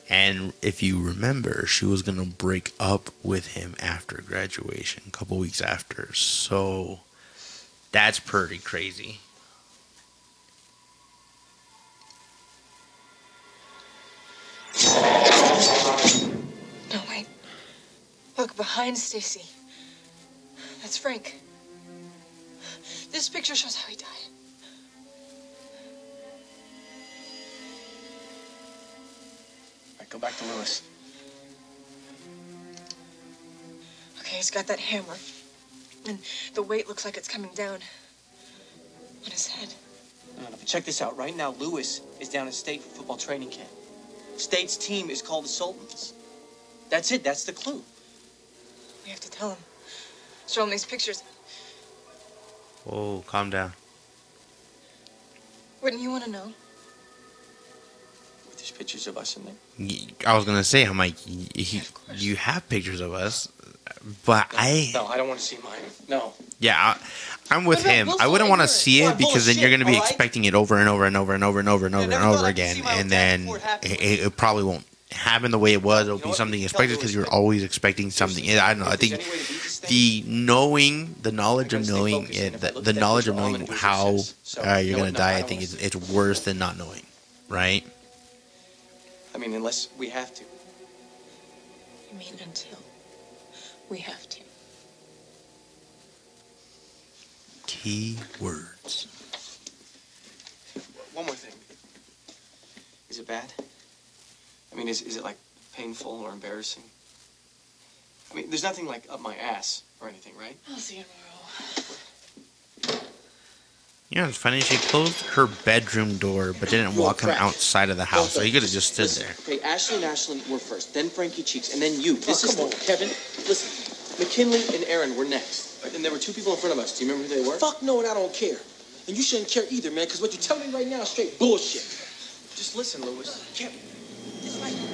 Speaker 1: And if you remember, she was going to break up with him after graduation, a couple weeks after. So that's pretty crazy.
Speaker 4: Behind Stacy. That's Frank. This picture shows how he died.
Speaker 10: All right, go back to Lewis.
Speaker 4: Okay, he's got that hammer. And the weight looks like it's coming down on his head.
Speaker 10: No, no, check this out. Right now, Lewis is down at state football training camp. State's team is called the Sultans. That's it. That's the clue.
Speaker 4: We have to tell him. Show him these pictures.
Speaker 1: Oh, calm down.
Speaker 4: Wouldn't you want to know?
Speaker 10: With these pictures of us in there.
Speaker 1: I was going to say, I'm like, y- he, you have pictures of us, but I.
Speaker 10: No, I don't want to see mine. No.
Speaker 1: Yeah, I, I'm with him. I wouldn't want to see it because then you're going to be
Speaker 10: all right?
Speaker 1: expecting it over and over and over and over and over and over and
Speaker 10: never
Speaker 1: over
Speaker 10: thought I
Speaker 1: again,
Speaker 10: see my own
Speaker 1: and then
Speaker 10: before it happened.
Speaker 1: it, it probably won't happen the way it was. It'll
Speaker 10: know
Speaker 1: be something
Speaker 10: Tell
Speaker 1: expected because you're always expecting something. I don't know. I think
Speaker 10: any way to beat this thing,
Speaker 1: the knowing, the knowledge of knowing, it, the, the knowledge of
Speaker 10: picture, all I'm
Speaker 1: knowing
Speaker 10: gonna do is
Speaker 1: how uh,
Speaker 10: you
Speaker 1: you're
Speaker 10: know
Speaker 1: going to die,
Speaker 10: I
Speaker 1: I think it's, it's worse than not knowing, right?
Speaker 10: I mean, unless we have to.
Speaker 4: You mean until we have to?
Speaker 1: Key words.
Speaker 10: One more thing. Is it bad? I mean, is, is it like painful or embarrassing? I mean, there's nothing like up my ass or anything, right?
Speaker 4: I'll see you tomorrow.
Speaker 1: You know, it's funny. She closed her bedroom door, but didn't
Speaker 10: You're
Speaker 1: walk him outside of the house. So he could have just stood
Speaker 10: Listen,
Speaker 1: there.
Speaker 10: Okay, Ashley and Ashlyn were first, then Frankie Cheeks, and then you. This
Speaker 3: Oh,
Speaker 10: is
Speaker 3: come on,
Speaker 10: Kevin. Listen, McKinley and Erin were next, and there were two people in front of us. Do you remember who they were?
Speaker 3: Fuck no, and I don't care. And you shouldn't care either, man, because what you're telling me right now is straight bullshit.
Speaker 10: Just listen, Lewis.
Speaker 3: Kevin,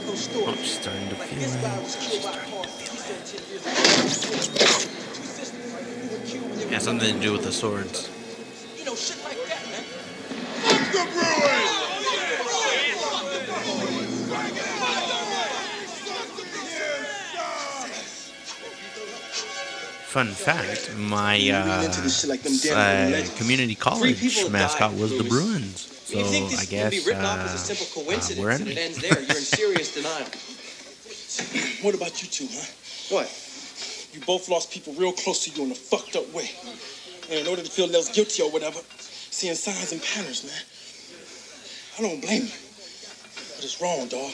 Speaker 3: no story.
Speaker 1: I'm starting to
Speaker 3: Like
Speaker 1: feel
Speaker 3: this guy
Speaker 1: it.
Speaker 3: was killed by a car 10 years ago. Two sisters who were killed when they
Speaker 1: It has something to do with the swords.
Speaker 3: You know, shit like that, man.
Speaker 2: Fuck the Bruins!
Speaker 1: Fun fact: my uh,
Speaker 3: into this shit like them damn
Speaker 1: uh, community college mascot was the Bruins. So
Speaker 10: you think this
Speaker 1: I
Speaker 10: can
Speaker 1: guess
Speaker 10: be written off as a
Speaker 1: uh,
Speaker 10: simple
Speaker 1: uh,
Speaker 10: coincidence
Speaker 1: we're
Speaker 10: and it
Speaker 1: it.
Speaker 10: ends there? You're in serious denial.
Speaker 3: What about you two, huh?
Speaker 10: What?
Speaker 3: You both lost people real close to you in a fucked up way. And in order to feel less guilty or whatever, seeing signs and patterns, man. I don't blame you. But it's wrong, dog.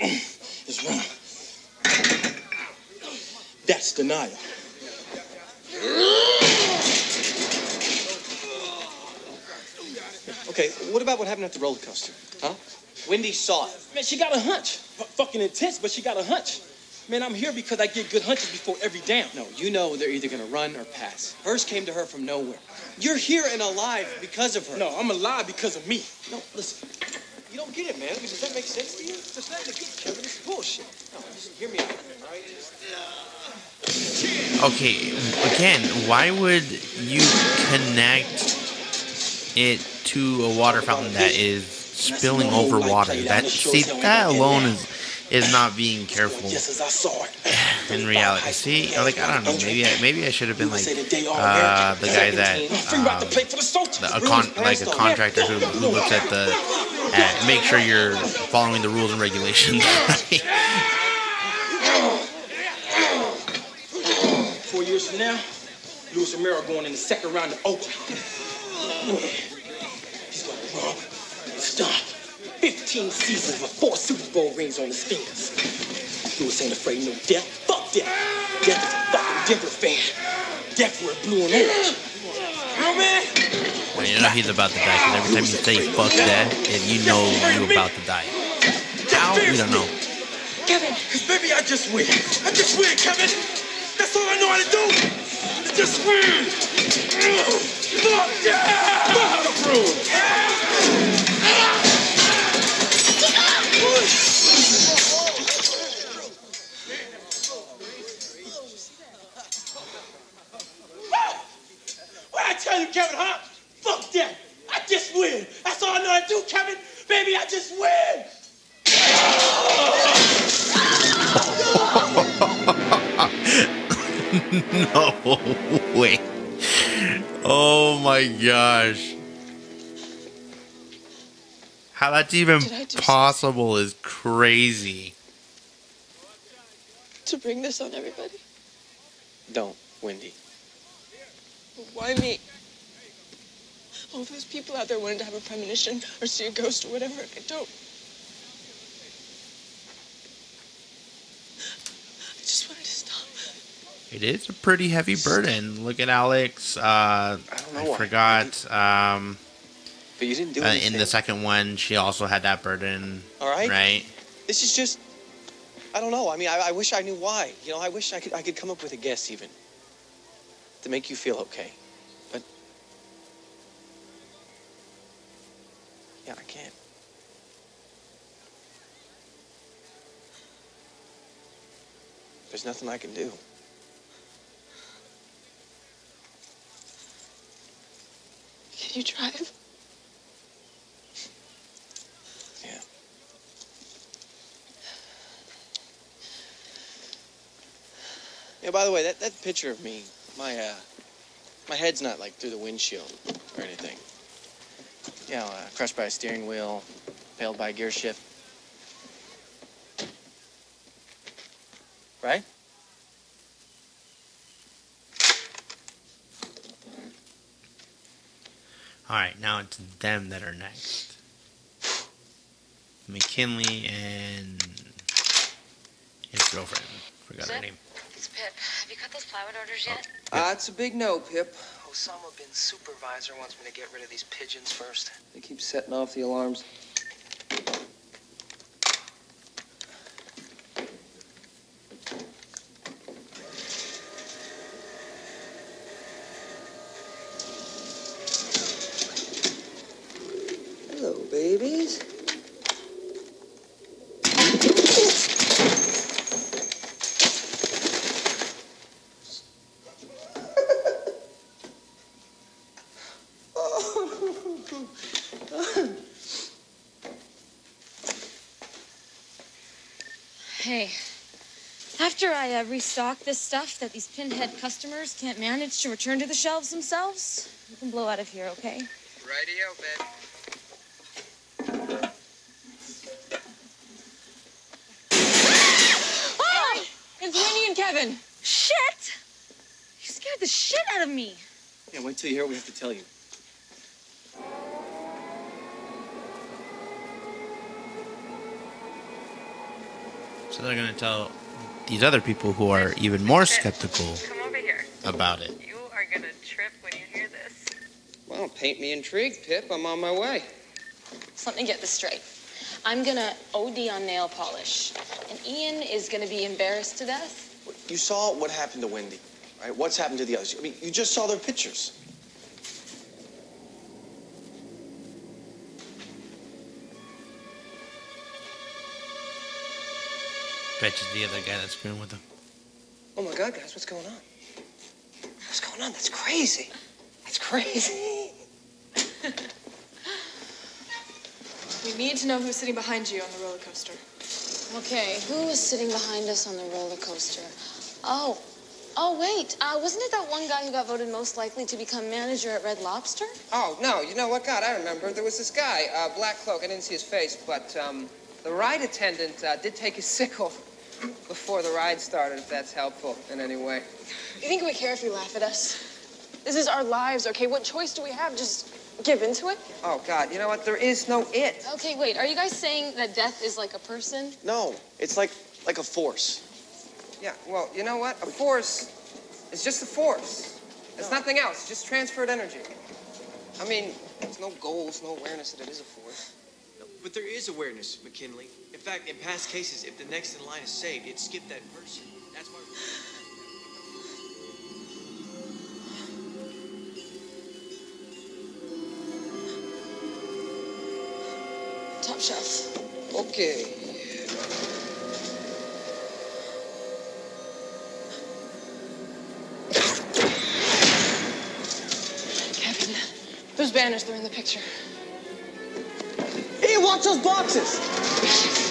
Speaker 3: It's wrong. That's denial.
Speaker 10: Okay, what about what happened at the roller coaster? Huh? Wendy saw it.
Speaker 3: Man, she got a hunch. F- fucking intense, but she got a hunch. Man, I'm here because I get good hunches before every down.
Speaker 10: No, you know they're either gonna run or pass. Hers came to her from nowhere. You're here and alive because of her.
Speaker 3: No, I'm alive because of me.
Speaker 10: No, listen. You don't get it, man. Does that make sense to you? Just let it get Kevin. It's bullshit. No, just hear me out, all right?
Speaker 1: Okay, again, why would you connect it to a water fountain that is spilling over water? That see, that alone is is not being careful in reality. See, like I don't know, maybe I, maybe I should have been like uh, the guy that um, the, a con, like a contractor who, who looks at the at make sure you're following the rules and regulations.
Speaker 3: Four years from now, Lewis Romero going in the second round of Oakland. He's gonna and stomp. 15 seasons with four Super Bowl rings on his fingers. Lewis ain't afraid of no death. Fuck death. Death is a fucking Denver fan. Death wear blue and orange. Man?
Speaker 1: Well, you know he's about to die because every time you say "fuck that," and you know you're about to die. How? We don't know.
Speaker 3: Kevin, cause baby, I just win. I just win, Kevin. That's all I know how to do. Just win. Fuck yeah! I tell you, Kevin, huh? Fuck that. I just win. That's all I know how to do, Kevin. Baby, I just win.
Speaker 1: no way. Oh my gosh. How that's even
Speaker 4: Did I just-
Speaker 1: possible is crazy.
Speaker 4: To bring this on everybody?
Speaker 10: Don't, Wendy.
Speaker 4: Why me? All those people out there wanted to have a premonition or see a ghost or whatever. I don't. I just wanted to stop.
Speaker 1: It is a pretty heavy burden. Look at Alex. Uh, I,
Speaker 10: why.
Speaker 1: forgot. Um,
Speaker 10: But you didn't do
Speaker 1: uh,
Speaker 10: anything.
Speaker 1: in the second one, she also had that burden.
Speaker 10: All right.
Speaker 1: Right.
Speaker 10: This is just. I don't know. I mean, I, I wish I knew why. You know, I wish I could. I could come up with a guess even. To make you feel okay, but. Yeah, I can't. There's nothing I can do.
Speaker 4: You drive?
Speaker 10: Yeah. Yeah. By the way, that, that picture of me, my uh, my head's not like through the windshield or anything. You know, uh, crushed by a steering wheel, impaled by a gear shift. Right?
Speaker 1: All right, now it's them that are next. McKinley and his girlfriend. Forgot her name.
Speaker 19: It's Pip. Have you cut those plywood orders yet?
Speaker 18: Ah, it's a big no, Pip.
Speaker 7: Osama bin supervisor wants me to get rid of these pigeons first.
Speaker 18: They keep setting off the alarms. Hello, babies.
Speaker 13: Hey, after I uh, restock this stuff that these pinhead customers can't manage to return to the shelves themselves, you can blow out of here, okay?
Speaker 18: Radio, babe.
Speaker 13: Oh! It's Winnie and Kevin. Shit! You scared the shit out of me.
Speaker 10: Yeah, wait till you hear what we have to tell you.
Speaker 1: So they're going to tell these other people who are even more skeptical
Speaker 4: Come over here.
Speaker 1: about it.
Speaker 4: You are gonna trip when you hear this.
Speaker 18: Well, paint me intrigued, Pip. I'm on my way.
Speaker 13: So let me get this straight. I'm gonna OD on nail polish, and Ian is gonna be embarrassed to death.
Speaker 10: You saw what happened to Wendy, right? What's happened to the others? I mean, you just saw their pictures.
Speaker 1: Bet you the other guy that's screwing with them.
Speaker 18: Oh my God, guys, what's going on? What's going on? That's crazy. That's crazy.
Speaker 17: We need to know who's sitting behind you on the roller coaster.
Speaker 13: Okay, who was sitting behind us on the roller coaster? Oh, oh wait, uh, wasn't it that one guy who got voted most likely to become manager at Red Lobster?
Speaker 18: Oh, no, you know what? God, I remember. There was this guy, uh, black cloak. I didn't see his face, but um, the ride attendant uh, did take his sickle before the ride started, if that's helpful in any way.
Speaker 4: You think we care if you laugh at us? This is our lives, okay? What choice do we have? Just give into it?
Speaker 18: Oh, God, you know what? There is no it.
Speaker 13: Okay, wait, are you guys saying that death is like a person?
Speaker 10: No, it's like like a force.
Speaker 18: Yeah, well, you know what? A force is just a force. It's nothing else. It's just transferred energy. I mean, there's no goals, no awareness that it is a force.
Speaker 20: But there is awareness, McKinley. In fact, in past cases, if the next in line is saved, it skipped that person. That's why.
Speaker 4: Top shelf.
Speaker 18: Okay.
Speaker 4: Kevin, those banners, they're in the picture.
Speaker 10: Hey, watch those boxes!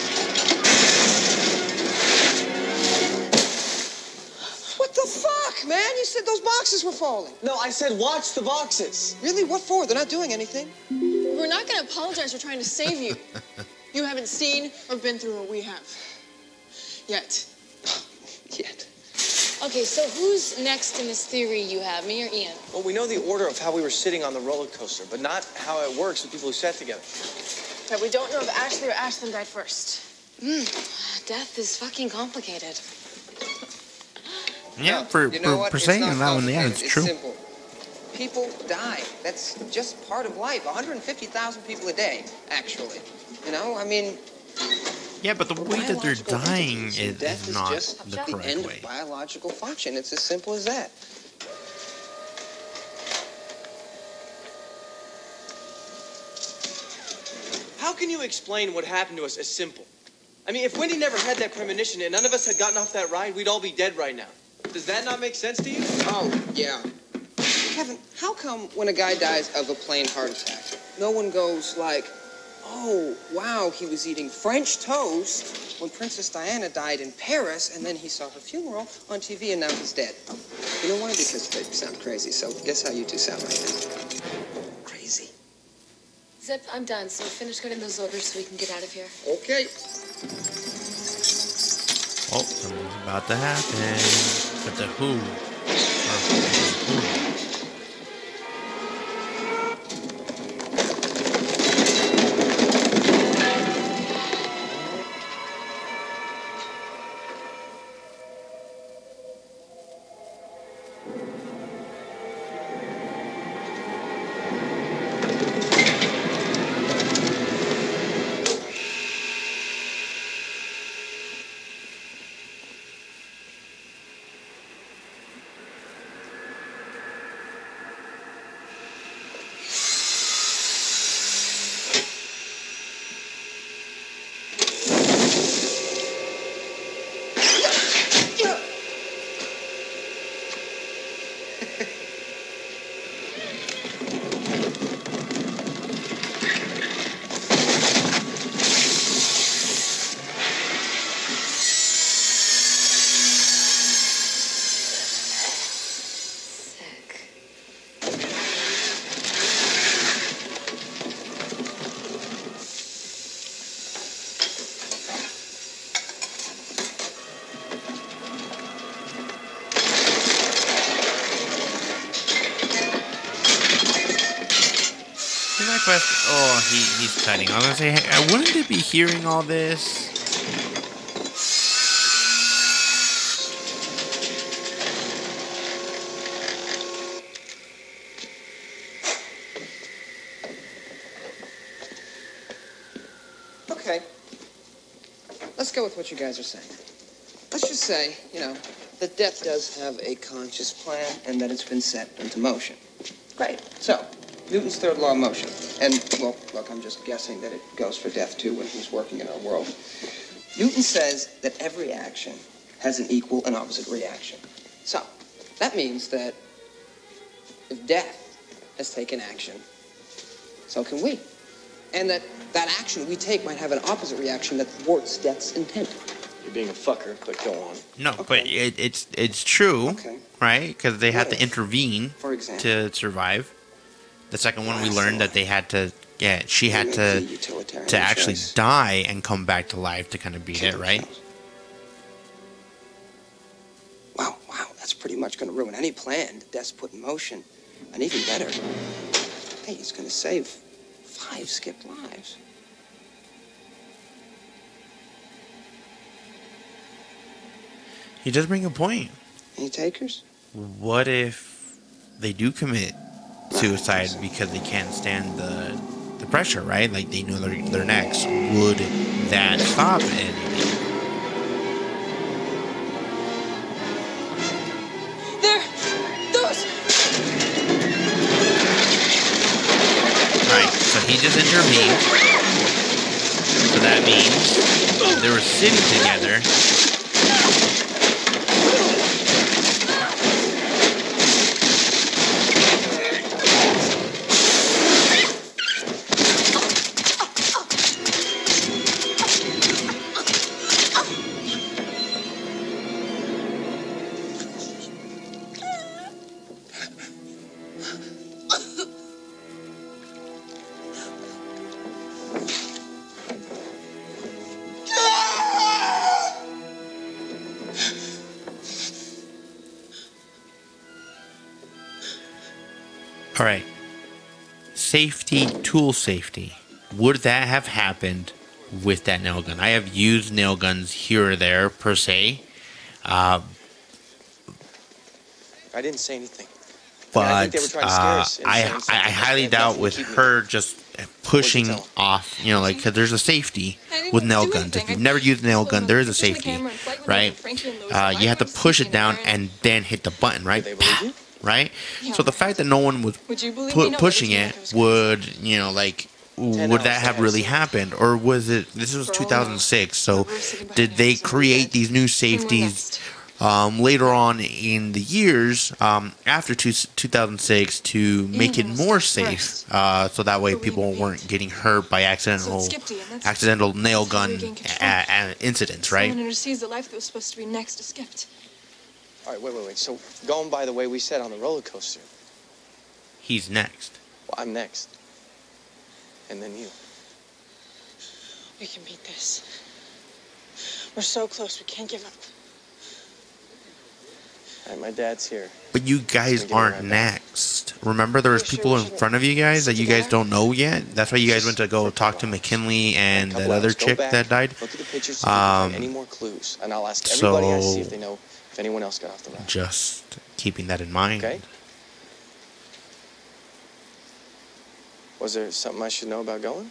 Speaker 18: Man? You said those boxes were falling.
Speaker 10: No, I said watch the boxes.
Speaker 18: Really? What for? They're not doing anything.
Speaker 4: We're not gonna apologize for trying to save you. you haven't seen or been through what we have. Yet.
Speaker 18: Yet.
Speaker 13: Okay, so who's next in this theory you have, me or Ian?
Speaker 10: Well, we know the order of how we were sitting on the roller coaster, but not how it works with people who sat together.
Speaker 4: But we don't know if Ashley or Ashlyn died first.
Speaker 13: Hmm, death is fucking complicated.
Speaker 1: Yeah, for,
Speaker 18: You know
Speaker 1: for,
Speaker 18: what?
Speaker 1: for saying that one, yeah,
Speaker 18: complicated.
Speaker 1: it's true.
Speaker 18: simple. People die. That's just part of life. 150,000 people a day, actually. You know, I mean,
Speaker 1: Yeah, but the way that they're
Speaker 18: biological
Speaker 1: dying
Speaker 18: entities,
Speaker 1: is,
Speaker 18: and death
Speaker 1: is
Speaker 18: is just
Speaker 1: the
Speaker 18: the end
Speaker 1: way.
Speaker 18: of biological function. It's as simple as that.
Speaker 20: How can you explain what happened to us as simple? I mean, if Wendy never had that premonition and none of us had gotten off that ride, we'd all be dead right now. Does that not make sense to you?
Speaker 18: Oh, yeah. Kevin, how come when a guy dies of a plain heart attack, no one goes like, oh, wow, he was eating French toast when Princess Diana died in Paris, and then he saw her funeral on TV and now he's dead? You know why? Because they sound crazy, so guess how you two sound right now? Crazy.
Speaker 13: Zip, I'm done, so finish getting those orders so we can get out of here.
Speaker 18: Okay.
Speaker 1: Oh, something's about to happen. But the who? Or who? He, he's cutting. I was gonna say, hey, wouldn't they be hearing all this?
Speaker 18: Okay. Let's go with what you guys are saying. Let's just say, you know, that death does have a conscious plan and that it's been set into motion. Great. So, Newton's third law of motion. And, well, look, I'm just guessing that it goes for death too when he's working in our world. Newton says that every action has an equal and opposite reaction. So, that means that if death has taken action, so can we. And that that action we take might have an opposite reaction that thwarts death's intent.
Speaker 20: You're being a fucker, but go on.
Speaker 1: No, but it, it's it's true,
Speaker 18: Okay.
Speaker 1: right? Because they had
Speaker 18: What
Speaker 1: to
Speaker 18: if,
Speaker 1: intervene
Speaker 18: for example-
Speaker 1: to survive. The second one, we learned that they had to. Yeah, she had to to actually
Speaker 18: choice.
Speaker 1: die and come back to life to kind of beat it, right?
Speaker 18: Wow, wow, that's pretty much going to ruin any plan that Death's put in motion. And even better, hey, he's going to save five skipped lives.
Speaker 1: He does bring a point.
Speaker 18: Any takers?
Speaker 1: What if they do commit suicide because they can't stand the the pressure, right? Like they know they're, they're next. Would that stop anything?
Speaker 4: There! Those!
Speaker 1: Right. So he just intervened. So that means they were sitting together. All right. Safety, tool safety. Would that have happened with that nail gun? I have used nail guns here or there per se, uh,
Speaker 20: I didn't say anything. I think
Speaker 1: but
Speaker 20: they were trying to scare
Speaker 1: uh,
Speaker 20: us
Speaker 1: I, I, I highly doubt with
Speaker 20: keep me
Speaker 1: her just pushing off, you know, like, because there's a safety with nail guns. If you've never used a nail gun, there is a safety, right? Uh, you have to push it down and then hit the button, right? Right? So the fact that no one was
Speaker 4: Would you believe
Speaker 1: pu-
Speaker 4: No,
Speaker 1: pushing it would, you know, like, would that have really happened? Or was it, this was 2006, so did they create these new safeties um, later on in the years um, after two, 2006 to make it more safe uh, so that way people weren't getting hurt by accidental
Speaker 4: Skipty, and that's-
Speaker 1: accidental nail gun a- a- incidents, right?
Speaker 20: All right, wait, wait, wait. So, going by the way we said on the roller coaster,
Speaker 1: He's next.
Speaker 20: well, I'm next. And then you.
Speaker 4: We can beat this. We're so close, we can't give up.
Speaker 20: All right, my dad's here.
Speaker 1: But you guys aren't next. Remember, there was people in front of you guys that you guys don't know yet. That's why you guys went to go talk to McKinley and that other chick
Speaker 20: back,
Speaker 1: that died.
Speaker 20: Look at the pictures. See if we can find
Speaker 1: Um,
Speaker 20: any more clues, and I'll ask everybody I see if they know if anyone else got off the ride.
Speaker 1: Just keeping that in mind.
Speaker 20: Okay. Was there something I should know about going?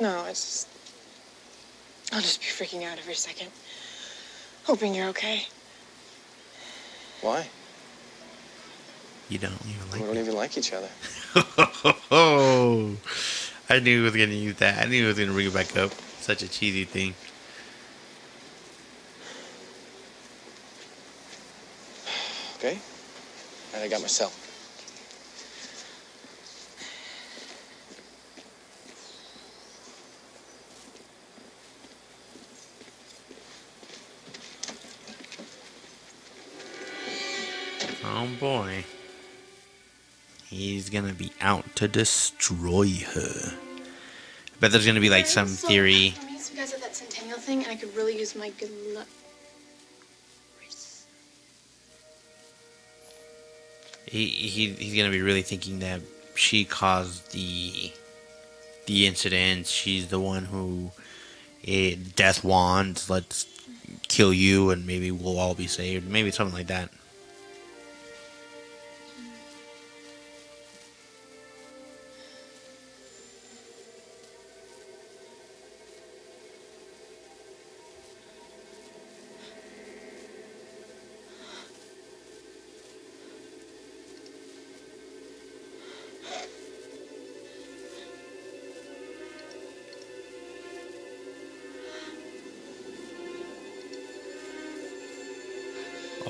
Speaker 4: No, it's just. I'll just be freaking out every second. Hoping you're okay.
Speaker 20: Why?
Speaker 1: You don't even like.
Speaker 20: We don't even like each other.
Speaker 1: Oh, I knew he was gonna use that. I knew he was gonna bring it back up. Such a cheesy thing.
Speaker 20: Okay. And I got my cell.
Speaker 1: Oh boy. He's gonna be out to destroy her. I bet there's gonna be like some theory.
Speaker 13: Let me ask guys at that centennial thing, and I could really use my good luck.
Speaker 1: He, he he's gonna be really thinking that she caused the the incident. She's the one who it, death wands. Let's kill you, and maybe we'll all be saved. Maybe something like that.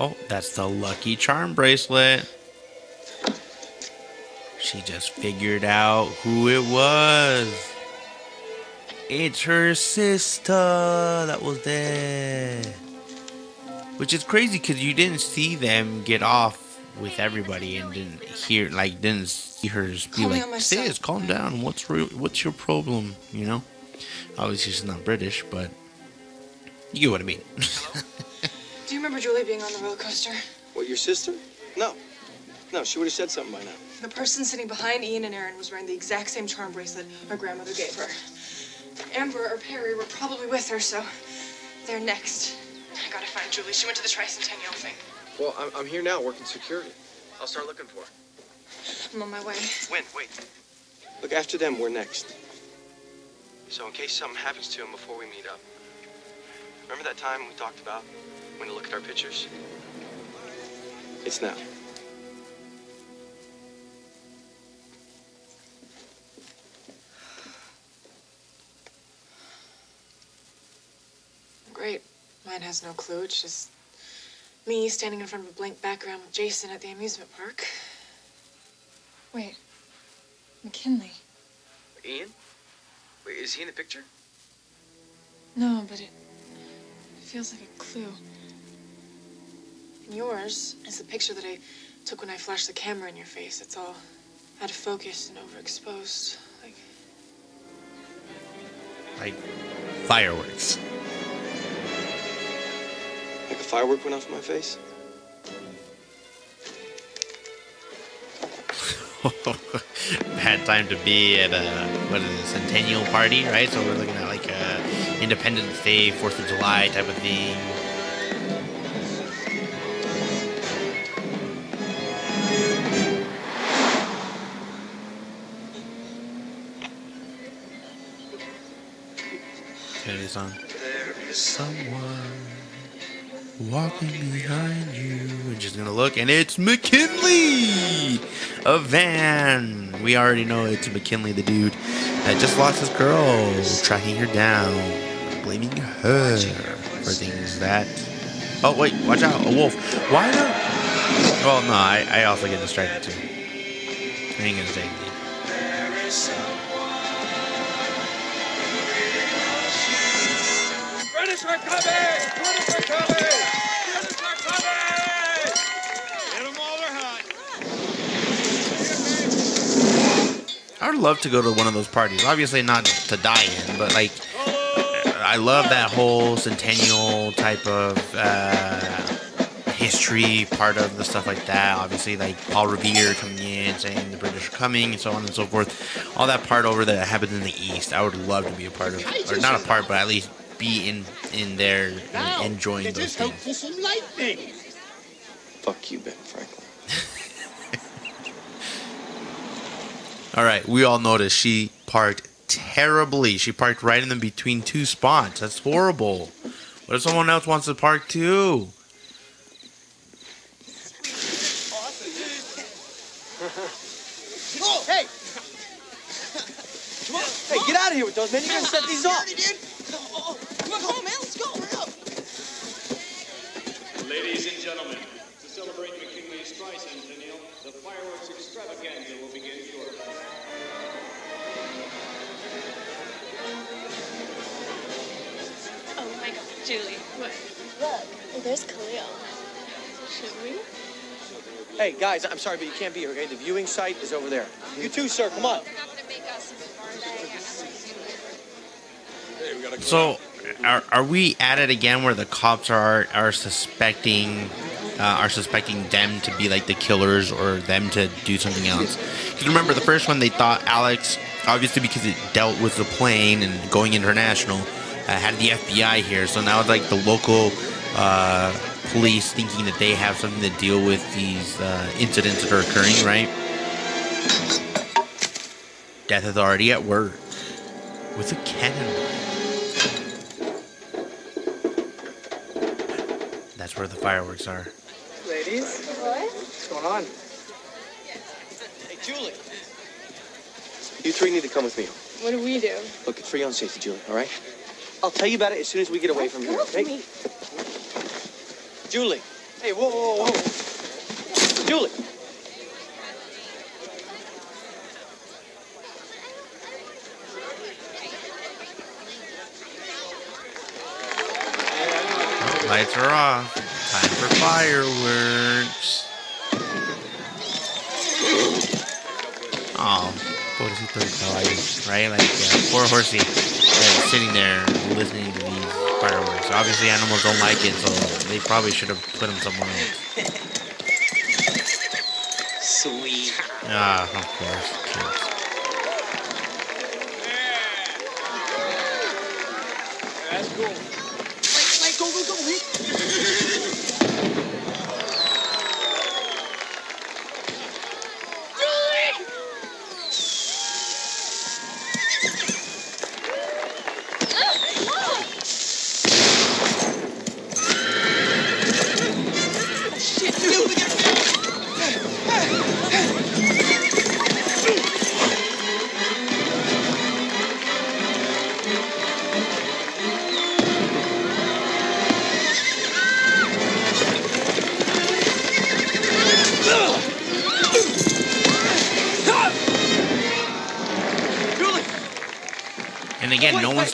Speaker 1: Oh, that's the lucky charm bracelet. She just figured out who it was. It's her sister that was there. Which is crazy because you didn't see them get off with everybody and didn't hear, like, didn't see her just be
Speaker 4: Call me on my
Speaker 1: like,
Speaker 4: cell.
Speaker 1: "Sis, calm down. What's re- what's your problem?" You know. Obviously, she's not British, but you get what I mean.
Speaker 4: Do you remember Julie being on the roller coaster?
Speaker 20: What, your sister? No. No, she would have said something by now.
Speaker 4: The person sitting behind Ian and Erin was wearing the exact same charm bracelet her grandmother gave her. Amber or Perry were probably with her, so they're next. I gotta find Julie. She went to the tricentennial thing.
Speaker 20: Well, I'm, I'm here now working security. I'll start looking for her.
Speaker 4: I'm on my way.
Speaker 20: When? Wait. Look, after them, we're next. So in case something happens to him before we meet up. Remember that time we talked about when to look at our pictures? It's now.
Speaker 4: Great. Mine has no clue. It's just me standing in front of a blank background with Jason at the amusement park. Wait. McKinley.
Speaker 20: Ian? Wait, is he in the picture?
Speaker 4: No, but it, it feels like a clue. And yours is the picture that I took when I flashed the camera in your face. It's all out of focus and overexposed. Like,
Speaker 1: like fireworks.
Speaker 20: Like a firework went off in my face?
Speaker 1: Bad time to be at a what is it, centennial party, right? So we're looking at like a Independence Day, Fourth of July type of thing. Turn this on.
Speaker 20: There is
Speaker 1: someone walking behind you. And she's gonna look, and it's McKinley, a van. We already know it's McKinley, the dude that just lost his girl, tracking her down, blaming her for things that. Oh wait, watch out, a wolf. Why not? Well, no, I, I also get distracted too. I ain't gonna say anything.
Speaker 2: British are coming! British are coming! British are coming! Get them while they're hot.
Speaker 1: I would love to go to one of those parties. Obviously, not to die in, but like, I love that whole centennial type of uh, history part of the stuff like that. Obviously, like Paul Revere coming in saying the British are coming, and so on and so forth. All that part over that happens in the East, I would love to be a part of, or not a part, but at least be in in there and enjoying
Speaker 2: It
Speaker 1: those
Speaker 2: just hope
Speaker 1: things.
Speaker 2: for some lightning.
Speaker 20: Fuck you, Ben Franklin.
Speaker 1: All right, we all noticed she parked terribly. She parked right in the between two spots. That's horrible. What if someone else wants to park too?
Speaker 2: Oh, hey!
Speaker 20: Come on. Hey, get out of here with those, men. You're gonna set these off.
Speaker 2: Come on, come on, man. Let's go. Hurry up.
Speaker 5: Ladies and gentlemen, to celebrate McKinley's tricentennial, the fireworks extravaganza will begin shortly.
Speaker 17: Oh my god, Julie. What?
Speaker 16: Look, there's Khalil.
Speaker 17: Should we?
Speaker 20: Hey, guys, I'm sorry, but you can't be here, okay? The viewing site is over there. You too, sir. Come on.
Speaker 1: So, are, are we at it again where the cops are are suspecting uh, are suspecting them to be like the killers or them to do something else. Because remember, the first one they thought Alex, obviously because it dealt with the plane and going international, uh, had the FBI here. So now it's like the local uh, police thinking that they have something to deal with these uh, incidents that are occurring, right? Death Authority at work with a cannon. That's where the fireworks are.
Speaker 11: Ladies,
Speaker 4: What?
Speaker 11: what's going on?
Speaker 10: Hey, Julie.
Speaker 20: You three need to come with me.
Speaker 4: What do we do?
Speaker 20: Look, it's for your own safety, Julie, all right? I'll tell you about it as soon as we get away from here, okay?
Speaker 10: Julie. Hey, whoa, whoa, whoa. Julie.
Speaker 1: Lights are off. Time for fireworks. Oh, pobrecito el caballo, right? Like uh, poor horsey, like, sitting there listening to these fireworks. Obviously, animals don't like it, so they probably should have put him somewhere else.
Speaker 11: Sweet.
Speaker 1: Ah, of course, kids.
Speaker 11: That's cool.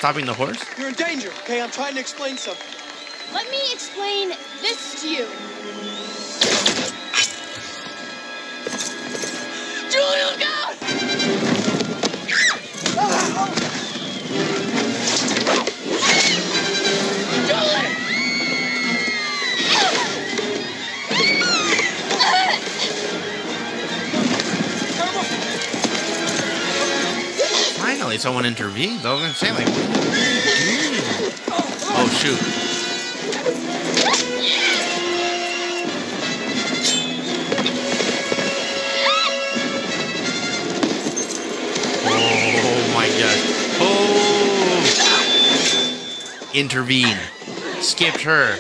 Speaker 1: Stopping the horse.
Speaker 10: you're in danger, okay? I'm trying to explain something.
Speaker 9: Let me explain this to you.
Speaker 1: Someone intervened. I was say, like? Oh shoot! Oh my god! Oh! Intervene. Skipped her.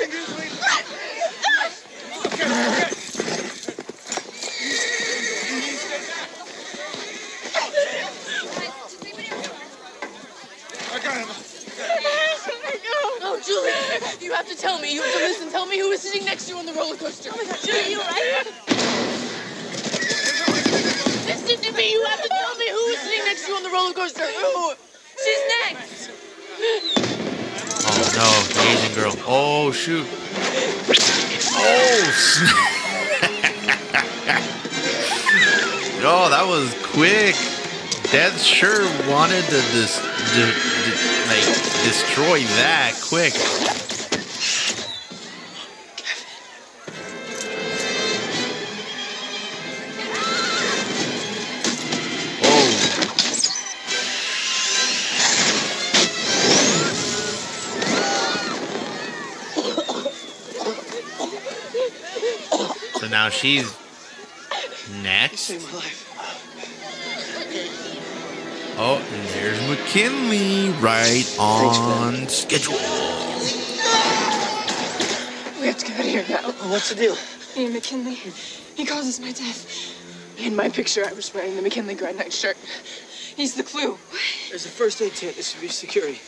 Speaker 1: Wanted to dis- d- d- like destroy that quick. Oh. So now she's McKinley right on schedule.
Speaker 4: We have to get out of here now.
Speaker 10: What's the deal?
Speaker 4: Ian McKinley. He causes my death. In my picture, I was wearing the McKinley Grad Night shirt. He's the clue.
Speaker 10: There's a first aid tent. This should be security.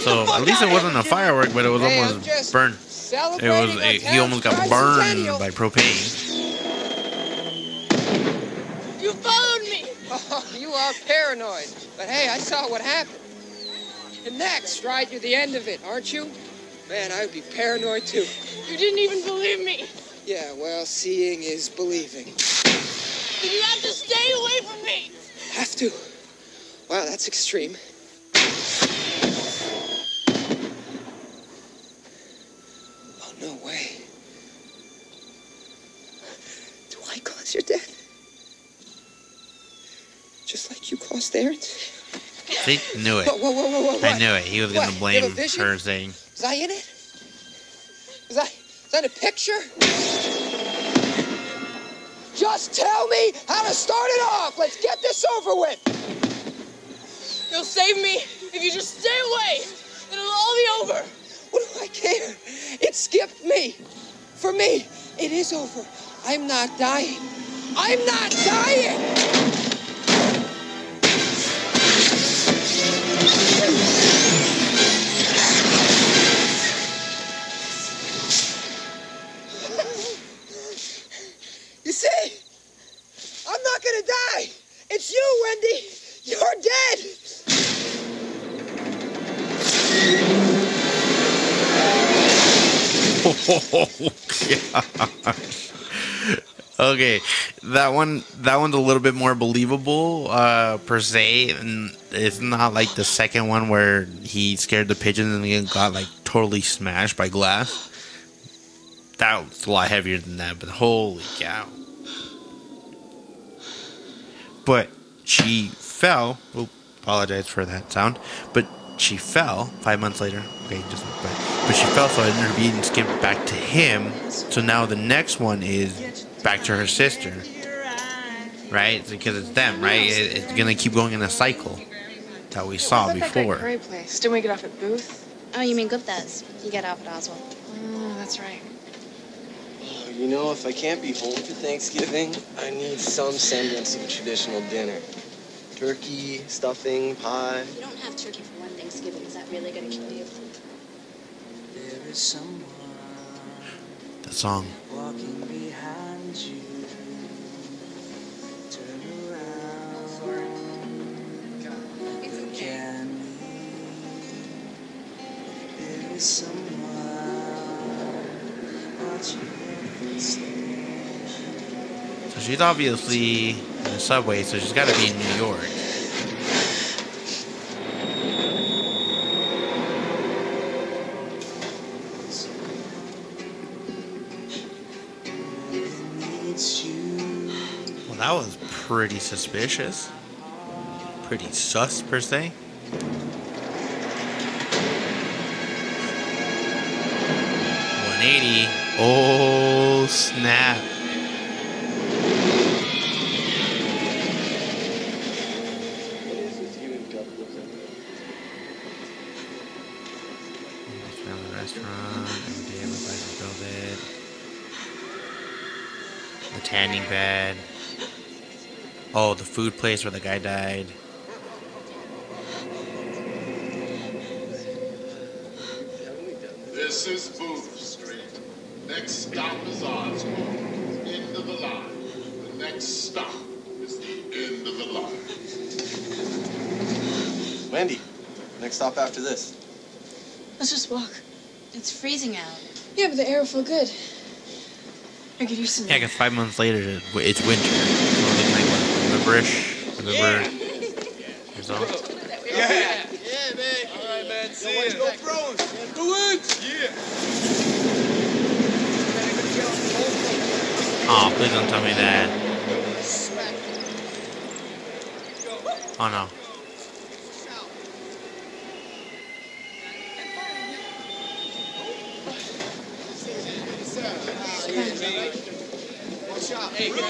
Speaker 1: So at least it wasn't a firework, but it was
Speaker 18: Hey,
Speaker 1: almost burned. It was a, he almost got burned by propane.
Speaker 4: You followed me.
Speaker 18: Oh, you are paranoid. But hey, I saw what happened. And next, right? You're the end of it, aren't you? Man, I would be paranoid too.
Speaker 4: You didn't even believe me.
Speaker 18: Yeah, well, seeing is believing.
Speaker 4: Then you have to stay away from me.
Speaker 18: Have to. Wow, that's extreme. Oh no. cause your death. Just like you caused theirs.
Speaker 1: See, knew it.
Speaker 18: Whoa, whoa, whoa, whoa, whoa,
Speaker 1: I knew it. He was gonna blame
Speaker 18: have a vision?
Speaker 1: her, saying,
Speaker 18: Was I in it? Was I, was I in a picture? Just tell me how to start it off. Let's get this over with.
Speaker 17: You'll save me if you just stay away. It'll all be over.
Speaker 18: What do I care? It skipped me. For me, it is over. I'm not dying. I'm not dying. You see, I'm not gonna die. It's you, Wendy. You're dead.
Speaker 1: "Oh gosh." Okay, that one that one's a little bit more believable uh, per se, and it's not like the second one where he scared the pigeons and he got like totally smashed by glass. That was a lot heavier than that, but holy cow! But she fell. Oh, apologize for that sound. But she fell five months later. Okay, just but, but she fell, so I intervened and skipped back to him. So now the next one is back to her sister, right? Because it's them, right? It, it's gonna keep going in a cycle that we saw
Speaker 4: What that
Speaker 1: before.
Speaker 4: Curry place? Didn't we get off at Booth?
Speaker 13: Oh, you mean Gupta's? You get off at Oswald.
Speaker 4: Oh, that's right.
Speaker 20: Uh, you know, if I can't be home for Thanksgiving, I need some semblance of a traditional dinner. Turkey, stuffing, pie.
Speaker 13: You don't have turkey for one Thanksgiving. Is that really gonna kill you?
Speaker 21: There is someone
Speaker 1: The song. So she's obviously in the subway, so she's got to be in New York. Pretty suspicious. Pretty sus, per se. One eighty. Oh snap! Food place where the guy died.
Speaker 22: This is Booth Street. Next stop is Oswald. End of the line. The next stop is the end of the line.
Speaker 20: Wendy, next stop after this.
Speaker 4: Let's just walk.
Speaker 13: It's freezing out.
Speaker 4: Yeah, but the air will feel good. I get used to
Speaker 1: Yeah,
Speaker 4: that.
Speaker 1: because five months later, it's winter. So it's like, what, November-ish? November. Years old.
Speaker 2: Yeah. Yeah, man. All right, man. See ya. Let's go throwing. Do it. Yeah.
Speaker 1: Oh, please don't tell me that. Oh no.
Speaker 2: Hey, get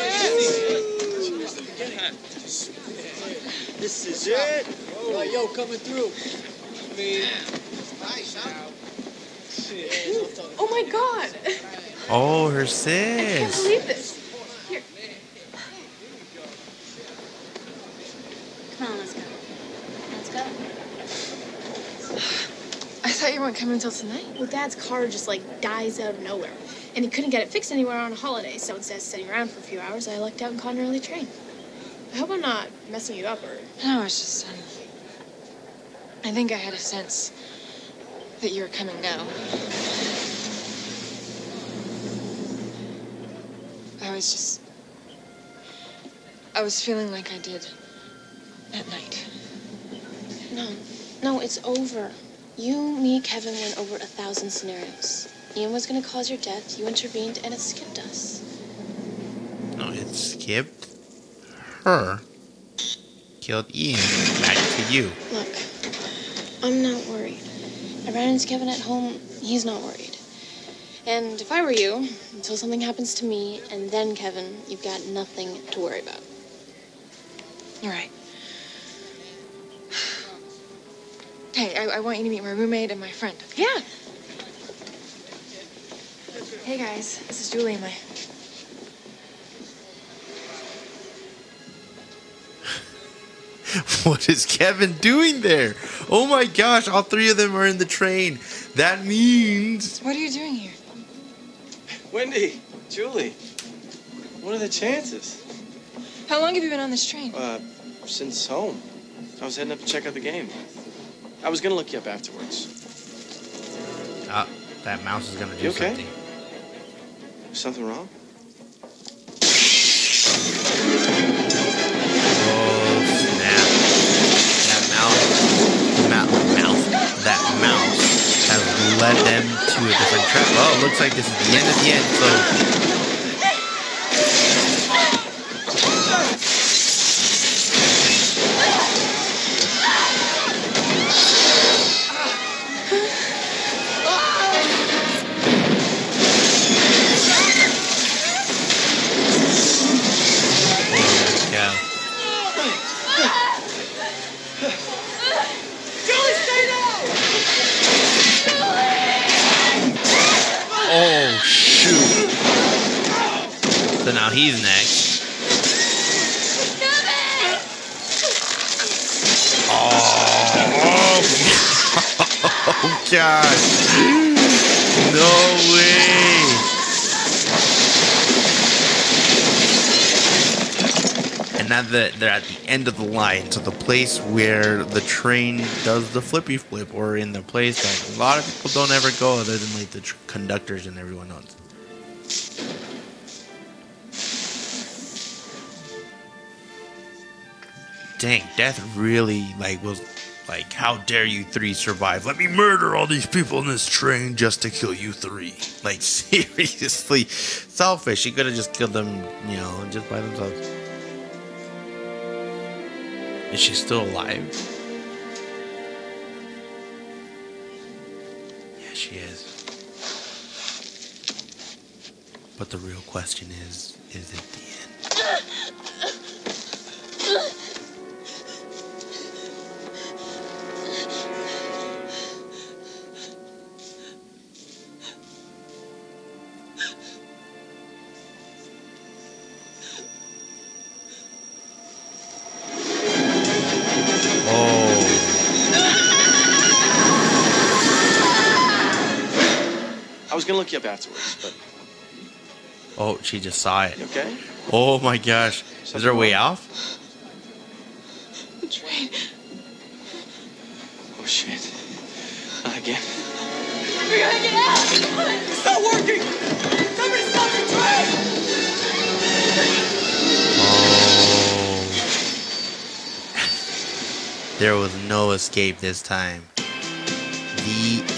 Speaker 2: This is it. Oh, yo, coming through. I mean, nice, huh?
Speaker 4: Oh my god!
Speaker 1: Oh, her sis.
Speaker 4: I can't
Speaker 1: sis.
Speaker 4: believe this. Here.
Speaker 13: Come on, let's go. Let's go.
Speaker 4: I thought you weren't coming until tonight.
Speaker 23: Well, Dad's car just like dies out of nowhere, and he couldn't get it fixed anywhere on a holiday. So instead of sitting around for a few hours, I lucked out and caught an early train. I hope I'm not messing you up or.
Speaker 4: No, it's just, um, I think I had a sense that you were coming now. I was just. I was feeling like I did at night.
Speaker 13: No, no, it's over. You, me, Kevin went over a thousand scenarios. Ian was gonna cause your death, you intervened, and it skipped us.
Speaker 1: No, it skipped her. Killed Ian. Back to you.
Speaker 13: Look, I'm not worried. I ran into Kevin at home. He's not worried. And if I were you, until something happens to me and then Kevin, you've got nothing to worry about.
Speaker 4: You're right. Hey, I, I want you to meet my roommate and my friend.
Speaker 13: Yeah.
Speaker 4: Hey guys, this is Julie, my
Speaker 1: What is Kevin doing there? Oh my gosh, all three of them are in the train. That means.
Speaker 4: What are you doing here?
Speaker 20: Wendy, Julie, what are the chances?
Speaker 4: How long have you been on this train?
Speaker 20: Uh, since home. I was heading up to check out the game. I was gonna look you up afterwards.
Speaker 1: Ah, that mouse is gonna do
Speaker 20: You okay?
Speaker 1: something.
Speaker 20: Something wrong?
Speaker 1: Led them to a different trap. Oh, it looks like this is the end of the end. So they're at the end of the line, so the place where the train does the flippy flip, or in the place that a lot of people don't ever go, other than like the tr- conductors and everyone else. Dang, death really like was like, how dare you three survive? Let me murder all these people in this train just to kill you three. Like seriously, selfish. He could have just killed them, you know, just by themselves. Is she still alive? Yeah, she is. But the real question is, is it the end?
Speaker 20: Was gonna look you up afterwards, but
Speaker 1: Oh, she just saw it.
Speaker 20: you okay?
Speaker 1: Oh my gosh. Is there a way off?
Speaker 4: The train.
Speaker 20: Oh shit. Not again.
Speaker 2: We gotta get out! It's not working! Somebody stop the train! Oh.
Speaker 1: There was no escape this time.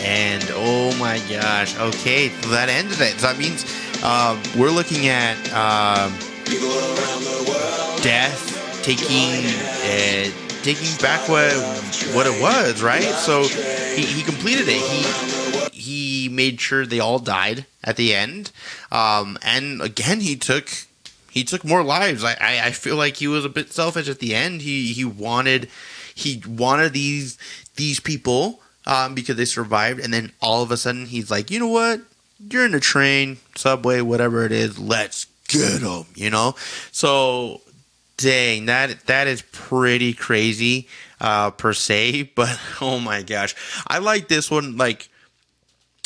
Speaker 1: End. Oh my gosh. Okay, so that ended it. So that means uh, we're looking at um, death taking uh, taking back what what it was, right? So he, he completed it. He he made sure they all died at the end, um, and again he took he took more lives. I, I, I feel like he was a bit selfish at the end. He he wanted he wanted these these people um, because they survived, and then all of a sudden he's like, you know what? You're in a train, subway, whatever it is. Let's get them. You know. So dang, that that is pretty crazy uh, per se. But oh my gosh, I like this one like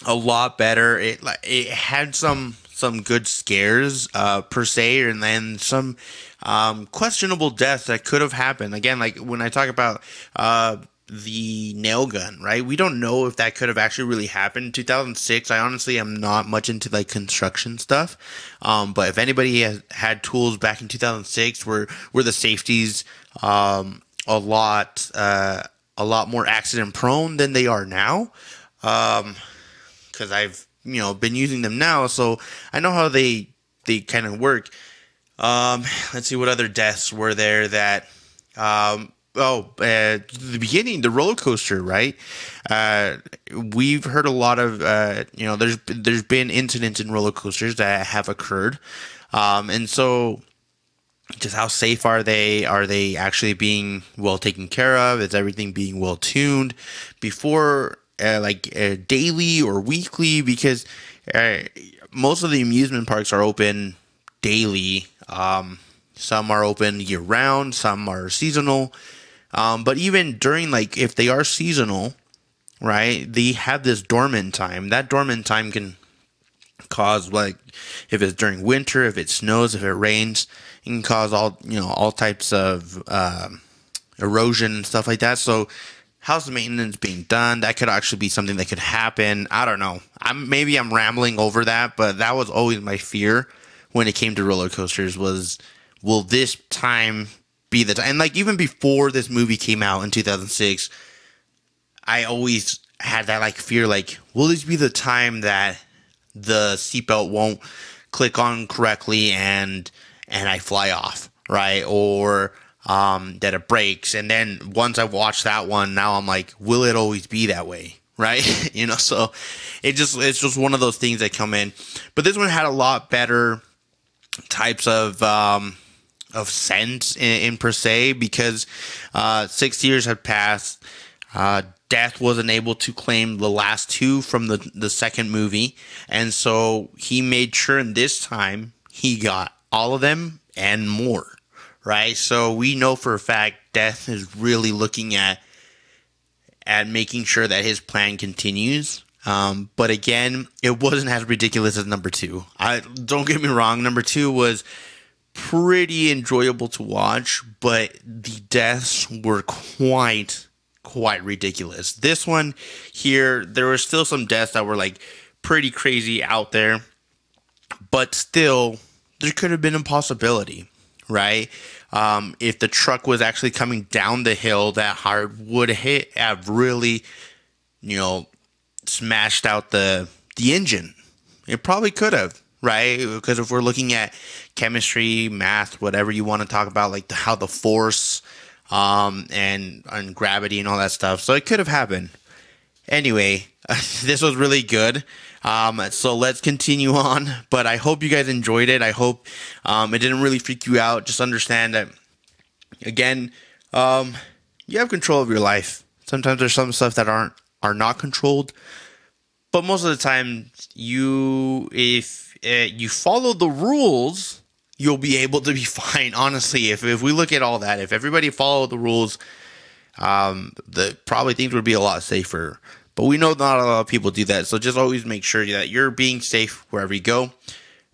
Speaker 1: a lot better. It like it had some some good scares uh, per se, and then some um, questionable deaths that could have happened. Again, like when I talk about uh, the nail gun, right? We don't know if that could have actually really happened. 2006. I honestly am not much into like construction stuff, um, but if anybody has had tools back in 2006, where where the safeties um, a lot uh, a lot more accident prone than they are now. Um, because I've you know been using them now, so I know how they they kind of work. Um, let's see what other deaths were there that. Um, oh, uh, the beginning, the roller coaster, right? Uh, we've heard a lot of, uh, you know, there's there's been incidents in roller coasters that have occurred, um, and so just how safe are they? Are they actually being well taken care of? Is everything being well tuned before, uh, like uh, daily or weekly? Because uh, most of the amusement parks are open daily. Um, some are open year round, some are seasonal. Um, but even during, like, if they are seasonal, right, they have this dormant time. That dormant time can cause, like, if it's during winter, if it snows, if it rains, it can cause all, you know, all types of um erosion and stuff like that. So, how's the maintenance being done? That could actually be something that could happen. I don't know. I'm maybe I'm rambling over that, but that was always my fear when it came to roller coasters was will this time be the time? And like even before this movie came out in 2006, I always had that like fear like will this be the time that the seatbelt won't click on correctly and and I fly off, right? Or um, that it breaks. And then once I watched that one, now I'm like, will it always be that way? Right? you know, so it just it's just one of those things that come in. But this one had a lot better types of um of sense in, in per se because uh six years had passed. Uh Death wasn't able to claim the last two from the the second movie, and so he made sure in this time he got all of them and more. Right? So we know for a fact Death is really looking at at making sure that his plan continues. Um, but again, it wasn't as ridiculous as number two. I don't get me wrong, number two was pretty enjoyable to watch, but the deaths were quite quite ridiculous. This one here, there were still some deaths that were like pretty crazy out there, but still, there could have been a possibility, right? Um, if the truck was actually coming down the hill that hard, would hit have really, you know, smashed out the the engine. It probably could have, right? Because if we're looking at chemistry, math, whatever you want to talk about, like the, how the force um, and and gravity and all that stuff, so it could have happened. Anyway, this was really good. Um, so let's continue on. But I hope you guys enjoyed it. I hope um, it didn't really freak you out. Just understand that, again, um, you have control of your life. Sometimes there's some stuff that aren't are not controlled, but most of the time, you if you follow the rules, you'll be able to be fine. Honestly, if if we look at all that, if everybody followed the rules, um, the probably things would be a lot safer. But we know not a lot of people do that, so just always make sure that you're being safe wherever you go.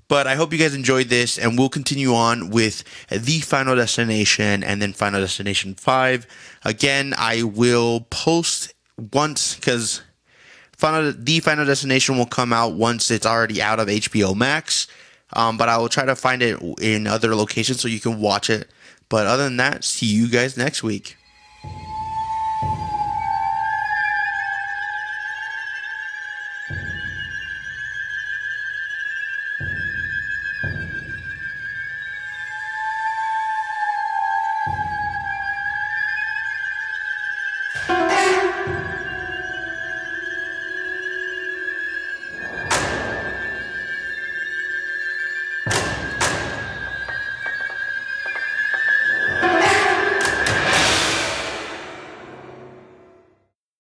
Speaker 1: But I hope you guys enjoyed this, and we'll continue on with the Final Destination and then Final Destination 5. Again, I will post once because Final the Final Destination will come out once it's already out of HBO Max. Um, but I will try to find it in other locations so you can watch it. But other than that, see you guys next week.